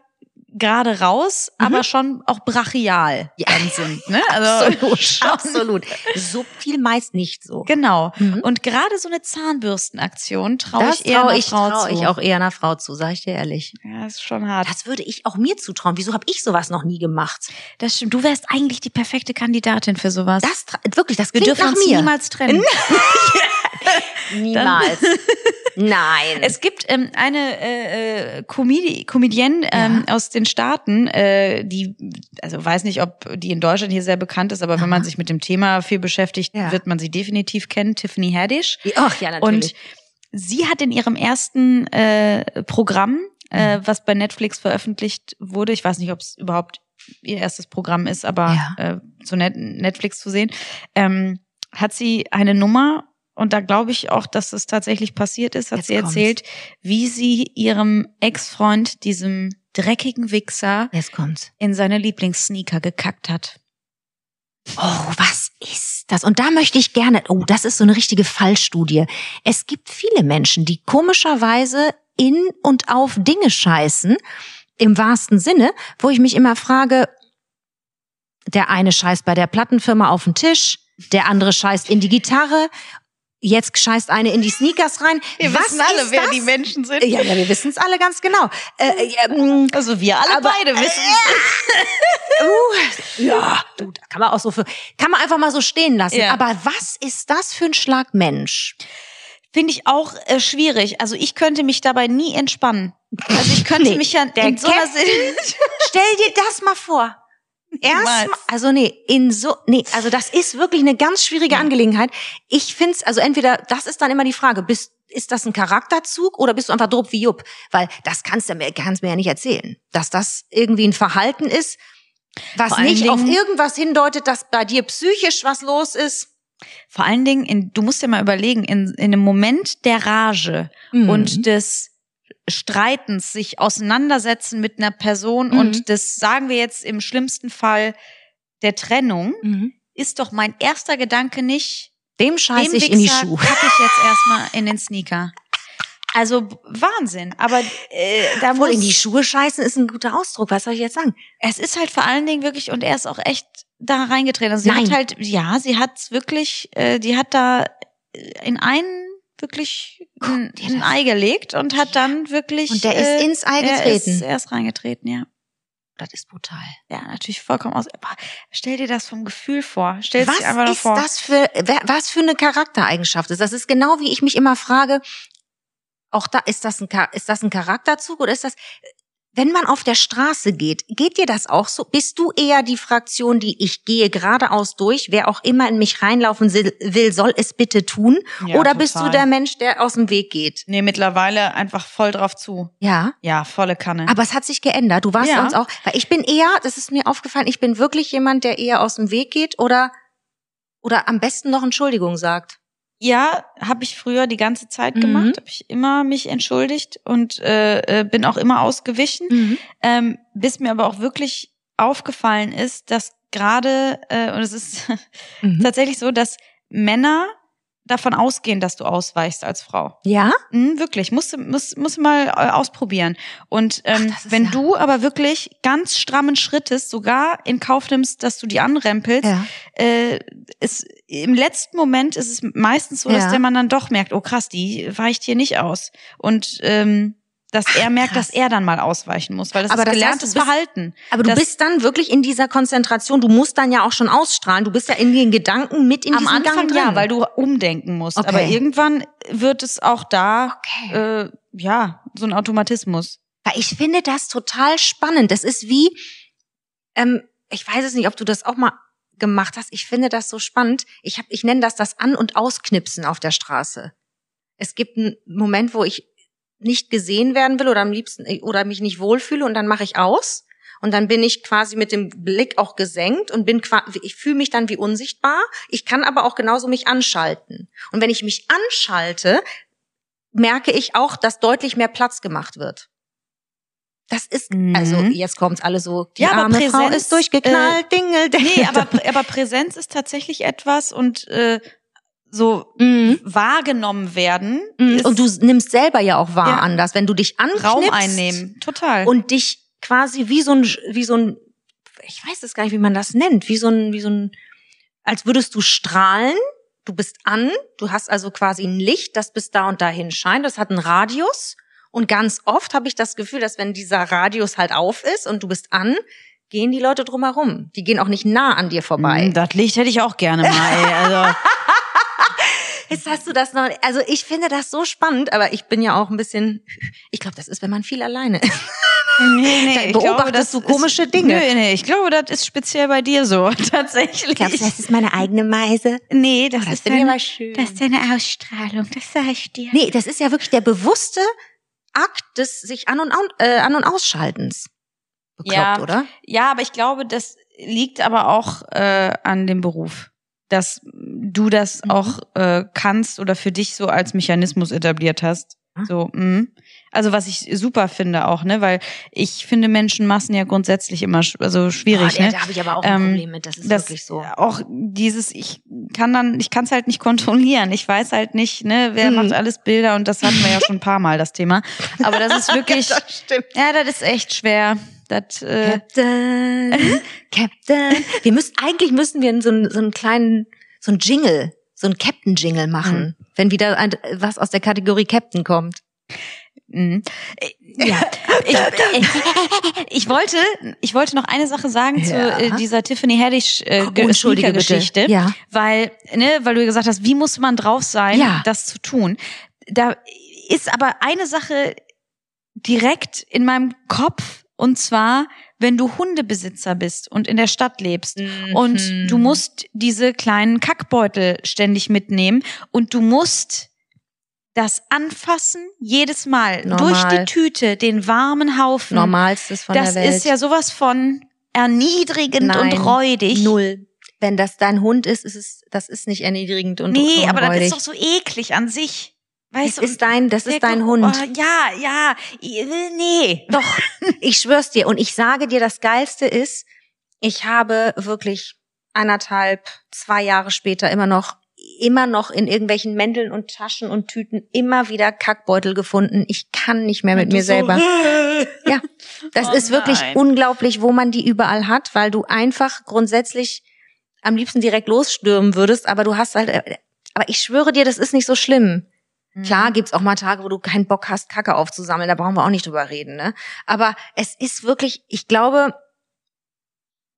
gerade raus, Mhm. aber schon auch brachial Ja. dann sind. Ne? Also Absolut, absolut. Subtil meist nicht so. Genau. Mhm. Und gerade so eine Zahnbürstenaktion traue ich eher traue einer ich, Frau trau zu. ich auch eher einer Frau zu, sag ich dir ehrlich. Ja, ist schon hart. Das würde ich auch mir zutrauen. Wieso habe ich sowas noch nie gemacht? Das stimmt. Du wärst eigentlich die perfekte Kandidatin für sowas. Das wirklich, das Wir klingt dürfen nach uns mir. niemals trennen. Niemals. Nein. Es gibt ähm, eine äh, äh, Comedi Comedienne ähm, aus den Staaten, äh, die, also weiß nicht, ob die in Deutschland hier sehr bekannt ist, aber wenn man sich mit dem Thema viel beschäftigt, Ja. wird man sie definitiv kennen, Tiffany Haddish. Ach ja, natürlich. Und sie hat in ihrem ersten äh, Programm äh, was bei Netflix veröffentlicht wurde. Ich weiß nicht, ob es überhaupt ihr erstes Programm ist, aber Ja. äh, net Netflix zu sehen, ähm, hat sie eine Nummer und da glaube ich auch, dass es tatsächlich passiert ist, hat Jetzt sie kommt's. erzählt, wie sie ihrem Ex-Freund, diesem dreckigen Wichser, in seine Lieblingssneaker gekackt hat. Oh, was ist das? Und da möchte ich gerne, oh, das ist so eine richtige Fallstudie. Es gibt viele Menschen, die komischerweise in und auf Dinge scheißen, im wahrsten Sinne, wo ich mich immer frage, der eine scheißt bei der Plattenfirma auf den Tisch, der andere scheißt in die Gitarre, jetzt scheißt eine in die Sneakers rein. was ist das? Menschen sind. Ja, ja, wir wissen es alle ganz genau. Äh, mm, Also wir alle Aber- beide wissen. Uh, ja, du, da kann man auch so für, kann man einfach mal so stehen lassen. Ja. Aber was ist das für ein Schlag Mensch? Finde ich auch äh, schwierig. Also ich könnte mich dabei nie entspannen. Also ich könnte Nee, mich ja der in so einer. Stell dir das mal vor. Erstmal, also nee, in so, nee, also das ist wirklich eine ganz schwierige Ja. Angelegenheit. Ich find's, also entweder, das ist dann immer die Frage, bist, ist das ein Charakterzug oder bist du einfach drupp wie Jupp? Weil das kannst du mir, kannst mir ja nicht erzählen. Dass das irgendwie ein Verhalten ist, was nicht auf Dingen- irgendwas hindeutet, dass bei dir psychisch was los ist. Vor allen Dingen, in, du musst dir mal überlegen, in, in einem Moment der Rage Mhm. und des Streitens, sich auseinandersetzen mit einer Person Mhm. und des, sagen wir jetzt im schlimmsten Fall, der Trennung, Mhm. ist doch mein erster Gedanke nicht, Dem scheiß dem ich in die Wichser Schuhe. packe ich jetzt erstmal in den Sneaker. Also Wahnsinn. Aber äh, da Wohl muss in die Schuhe scheißen ist ein guter Ausdruck. Was soll ich jetzt sagen? es ist halt vor allen Dingen wirklich und er ist auch echt da reingetreten. Also sie Nein. hat halt, ja, sie hat's wirklich, äh, die hat da äh, in einen wirklich ein, dir ein Ei gelegt und hat dann wirklich. Und der äh, ist ins Ei Er ist, getreten. er ist reingetreten, ja. Das ist brutal. Ja, natürlich vollkommen aus. Aber stell dir das vom Gefühl vor. Stell Was dich einfach nur ist vor. das für, was für eine Charaktereigenschaft ist? Das ist genau wie ich mich immer frage, auch da, ist das ein, ist das ein Charakterzug oder ist das, wenn man auf der Straße geht, geht dir das auch so? Bist du eher die Fraktion, die ich gehe geradeaus durch, wer auch immer in mich reinlaufen will, soll es bitte tun? Ja, oder bist du total. der Mensch, der aus dem Weg geht? Nee, mittlerweile einfach voll drauf zu. Ja. Ja, volle Kanne. Aber es hat sich geändert. Du warst Ja. sonst auch, weil ich bin eher, das ist mir aufgefallen, ich bin wirklich jemand, der eher aus dem Weg geht oder oder am besten noch Entschuldigung sagt. Ja, habe ich früher die ganze Zeit Mhm. gemacht, habe ich immer mich entschuldigt und äh, äh, bin auch immer ausgewichen. Ähm, bis mir aber auch wirklich aufgefallen ist, dass gerade, äh, und es ist Mhm. tatsächlich so, dass Männer davon ausgehen, dass du ausweichst als Frau. Ja? Mhm, wirklich, musst du musst, mal äh, ausprobieren. Und ähm, Ach, wenn ja- du aber wirklich ganz strammen Schrittes sogar in Kauf nimmst, dass du die anrempelst, Ja. äh, ist, im letzten Moment ist es meistens so, dass Ja. der Mann dann doch merkt, oh krass, die weicht hier nicht aus. Und ähm, dass er merkt, krass. dass er dann mal ausweichen muss, weil das Aber ist das heißt, gelerntes du bist- Verhalten. Aber du bist dann wirklich in dieser Konzentration. Du musst dann ja auch schon ausstrahlen. Du bist ja in den Gedanken mit in Am diesem Anfang Gang drin. ja, weil du umdenken musst. Okay. Aber irgendwann wird es auch da, Okay. äh, ja, so ein Automatismus. Weil ich finde das total spannend. Das ist wie, ähm, ich weiß es nicht, ob du das auch mal gemacht hast. Ich finde das so spannend. Ich hab, ich nenne das das An- und Ausknipsen auf der Straße. Es gibt einen Moment, wo ich nicht gesehen werden will oder am liebsten oder mich nicht wohlfühle und dann mache ich aus und dann bin ich quasi mit dem Blick auch gesenkt und bin quasi, ich fühle mich dann wie unsichtbar. Ich kann aber auch genauso mich anschalten. Und wenn ich mich anschalte, merke ich auch, dass deutlich mehr Platz gemacht wird. Das ist, Mhm. also jetzt kommt's alle so, die Ja, aber arme Frau Präsenz, ist durchgeknallt, dingel, dingel. Nee, aber, aber Präsenz ist tatsächlich etwas und äh, so Mhm. wahrgenommen werden. Mhm. Und du nimmst selber ja auch wahr Ja. anders, wenn du dich anknipst Raum einnehmen. Total. und dich quasi wie so ein, wie so ein, ich weiß es gar nicht, wie man das nennt, wie so ein, wie so ein, als würdest du strahlen, du bist an, du hast also quasi ein Licht, das bis da und dahin scheint, das hat einen Radius und ganz oft habe ich das Gefühl, dass wenn dieser Radius halt auf ist und du bist an, gehen die Leute drumherum. Die gehen auch nicht nah an dir vorbei. Mm, das Licht hätte ich auch gerne mal. Ey. Also, Jetzt hast du das noch, also ich finde das so spannend, aber ich bin ja auch ein bisschen, ich glaube, das ist, wenn man viel alleine ist. nee, nee, Da ich beobachtest glaube, das du komische Dinge. Nö, nee, ich glaube, das ist speziell bei dir so, tatsächlich. ist meine eigene Meise? nee, das, das ist deine, aber schön. das ist deine Ausstrahlung, das sag ich dir. Nee, das ist ja wirklich der bewusste Akt des sich an und, äh, an und ausschaltens. Bekloppt, Ja. oder? Ja, aber ich glaube, das liegt aber auch äh, an dem Beruf. Dass du das Mhm. auch äh, kannst oder für dich so als Mechanismus etabliert hast. Ah. So, mh. Also was ich super finde auch, ne, weil ich finde Menschenmassen ja grundsätzlich immer sch also schwierig, Boah, ne? da habe ich aber auch ein Ähm, Problem mit. Das ist das wirklich so. auch dieses ich kann dann ich kann es halt nicht kontrollieren ich weiß halt nicht ne wer Mhm. macht alles Bilder und das hatten wir ja schon ein paar Mal das Thema aber das ist wirklich das stimmt. ja das ist echt schwer das äh, Captain, Captain. Wir müssen, eigentlich müssen wir so einen, so einen kleinen, so einen Jingle, so einen Captain-Jingle machen, Mhm. wenn wieder ein, was aus der Kategorie Captain kommt. mh. ja ich, ich, ich wollte ich wollte noch eine Sache sagen zu Ja. äh, dieser Tiffany Haddish äh, Oh, entschuldige. Geschichte Ja. weil ne weil du gesagt hast wie muss man drauf sein Ja. das zu tun da ist aber eine Sache direkt in meinem Kopf und zwar wenn du Hundebesitzer bist und in der Stadt lebst und Mhm. du musst diese kleinen Kackbeutel ständig mitnehmen und du musst das anfassen jedes Mal Normal. durch die Tüte den warmen Haufen Normalstes von das der Welt. ist ja sowas von erniedrigend Nein, und räudig Null. Wenn das dein Hund ist, ist es, das ist nicht erniedrigend und Nee, und aber das ist doch so eklig an sich. Weißt Es du? ist dein, das ist dein Hund. Oh, ja, ja. Nee. Doch, ich schwör's dir. Und ich sage dir, das Geilste ist, ich habe wirklich anderthalb, zwei Jahre später immer noch, immer noch in irgendwelchen Mänteln und Taschen und Tüten immer wieder Kackbeutel gefunden. Ich kann nicht mehr mit mir selber. Ja, das Oh ist wirklich nein. unglaublich, wo man die überall hat, weil du einfach grundsätzlich am liebsten direkt losstürmen würdest, aber du hast halt, äh, aber ich schwöre dir, das ist nicht so schlimm. Klar Mhm. gibt's auch mal Tage, wo du keinen Bock hast, Kacke aufzusammeln, da brauchen wir auch nicht drüber reden, ne? Aber es ist wirklich, ich glaube,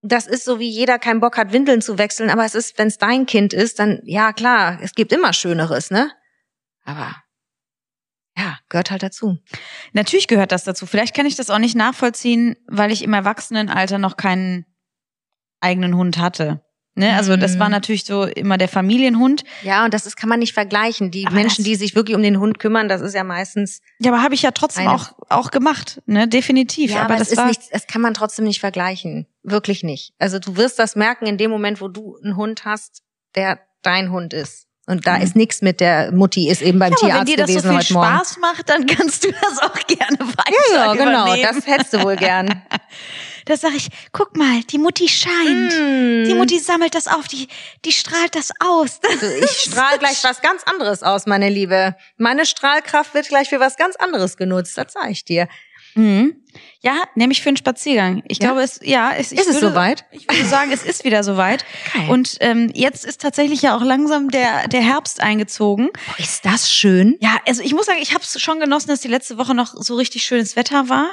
das ist so wie jeder keinen Bock hat, Windeln zu wechseln, aber es ist, wenn es dein Kind ist, dann, ja klar, es gibt immer Schöneres, ne? Aber, ja, gehört halt dazu. Natürlich gehört das dazu. Vielleicht kann ich das auch nicht nachvollziehen, weil ich im Erwachsenenalter noch keinen eigenen Hund hatte. Ne? Also das Mhm. war natürlich so immer der Familienhund. Ja, und das ist, kann man nicht vergleichen. Die Aber Menschen, die sich wirklich um den Hund kümmern, das ist ja meistens, Ja, aber habe ich ja trotzdem Eine- auch auch gemacht, ne? Definitiv. ja, aber, aber das, ist war nicht, das kann man trotzdem nicht vergleichen. Wirklich nicht. Also du wirst das merken in dem Moment, wo du einen Hund hast, der dein Hund ist. Und da Mhm. ist nichts mit der Mutti ist eben beim ja, Tierarzt wenn dir das so gewesen viel heute Morgen. Spaß macht, dann kannst du das auch gerne weiter Ja, genau, übernehmen. das hättest du wohl gern. Da sag ich, guck mal, die Mutti scheint. Mm. Die Mutti sammelt das auf, die, die strahlt das aus. Du, ich strahl gleich was ganz anderes aus, meine Liebe. Meine Strahlkraft wird gleich für was ganz anderes genutzt, das sag ich dir. Mhm. Ja, nämlich für einen Spaziergang. Ich Ja? glaube, es, ja, es, Ist es würde, soweit? Ich würde sagen, es ist wieder soweit. Geil. Und ähm, jetzt ist tatsächlich ja auch langsam der, der Herbst eingezogen. Boah, ist das schön? Ja, also ich muss sagen, ich habe es schon genossen, dass die letzte Woche noch so richtig schönes Wetter war.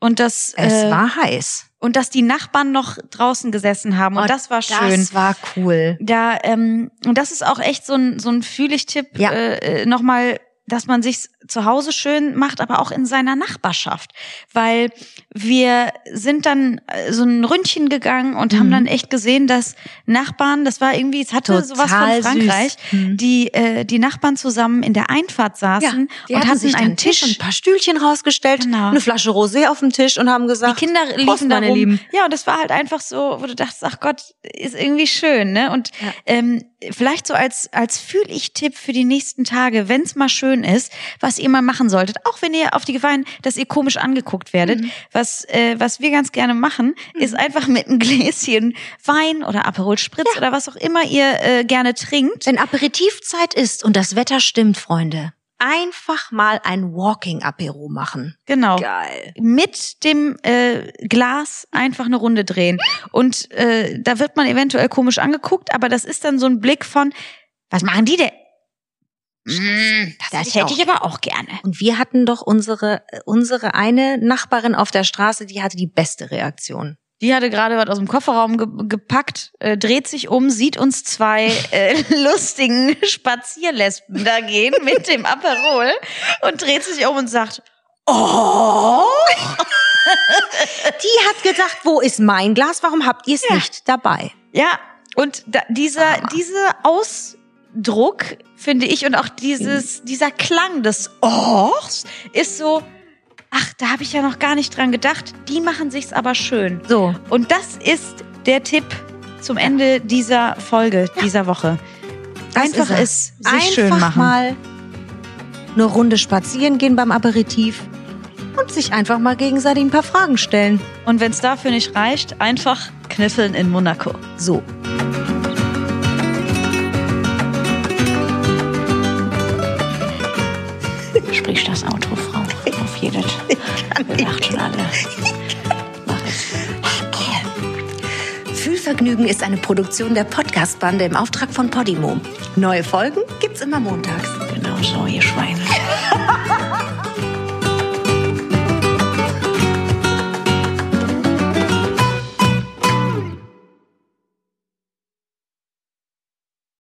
Und dass, Es äh, war heiß. und dass die Nachbarn noch draußen gesessen haben. Und Oh, das war schön. Das war cool. Da, ähm, und das ist auch echt so ein, so ein Fühlig-Tipp, Ja. äh, nochmal, dass man sich zu Hause schön macht, aber auch in seiner Nachbarschaft. Weil wir sind dann äh, so ein Ründchen gegangen und haben Mhm. dann echt gesehen, dass Nachbarn, das war irgendwie, es hatte sowas Total von Frankreich. Mhm. die, äh, die Nachbarn zusammen in der Einfahrt saßen die und hatten sich einen Tisch und Tisch. ein paar Stühlchen rausgestellt, Genau. eine Flasche Rosé auf dem Tisch und haben Die gesagt, Kinder Prost, liefen da rum. Lieben. Ja, und das war halt einfach so, wo du dachtest, ach Gott, ist irgendwie schön, ne? Und Ja. ähm, vielleicht so als als fühl ich Tipp für die nächsten Tage, wenn es mal schön ist, was ihr mal machen solltet, auch wenn ihr auf die Gefahr, hin, dass ihr komisch angeguckt werdet, Mhm. was äh, was wir ganz gerne machen, ist einfach mit einem Gläschen Wein oder Aperol Spritz oder was auch immer ihr äh, gerne trinkt. wenn Aperitivzeit ist und das Wetter stimmt, Freunde, einfach mal ein Walking-Apero machen. Genau. Geil. mit dem äh, Glas einfach eine Runde drehen. Und äh, da wird man eventuell komisch angeguckt, aber das ist dann so ein Blick von, was machen die denn? Mm, das das, hätte ich hätte auch. ich aber auch gerne. Und wir hatten doch unsere, unsere eine Nachbarin auf der Straße, die hatte die beste Reaktion. Die hatte gerade was aus dem Kofferraum ge gepackt, äh, dreht sich um, sieht uns zwei äh, lustigen Spazierlesben da gehen mit dem Aperol und dreht sich um und sagt, oh, Die hat gedacht, wo ist mein Glas? Warum habt ihr es nicht dabei? Ja, und da, dieser, dieser Ausdruck, finde ich, und auch dieses, dieser Klang des Ohs ist so, ach, da habe ich ja noch gar nicht dran gedacht. Die machen sich's aber schön. So. Und das ist der Tipp zum Ende dieser Folge, dieser Woche. Das Einfach ist es sich Einfach schön machen. mal eine Runde spazieren gehen beim Aperitif und sich einfach mal gegenseitig ein paar Fragen stellen. Und wenn es dafür nicht reicht, einfach kniffeln in Monaco. So. Sprich das Auto, Frau. Auf jeden. Lachen schon alle. Mach es. Fühlvergnügen ist eine Produktion der Podcast-Bande im Auftrag von Podimo. Neue Folgen gibt's immer montags. Genau so, ihr Schweine.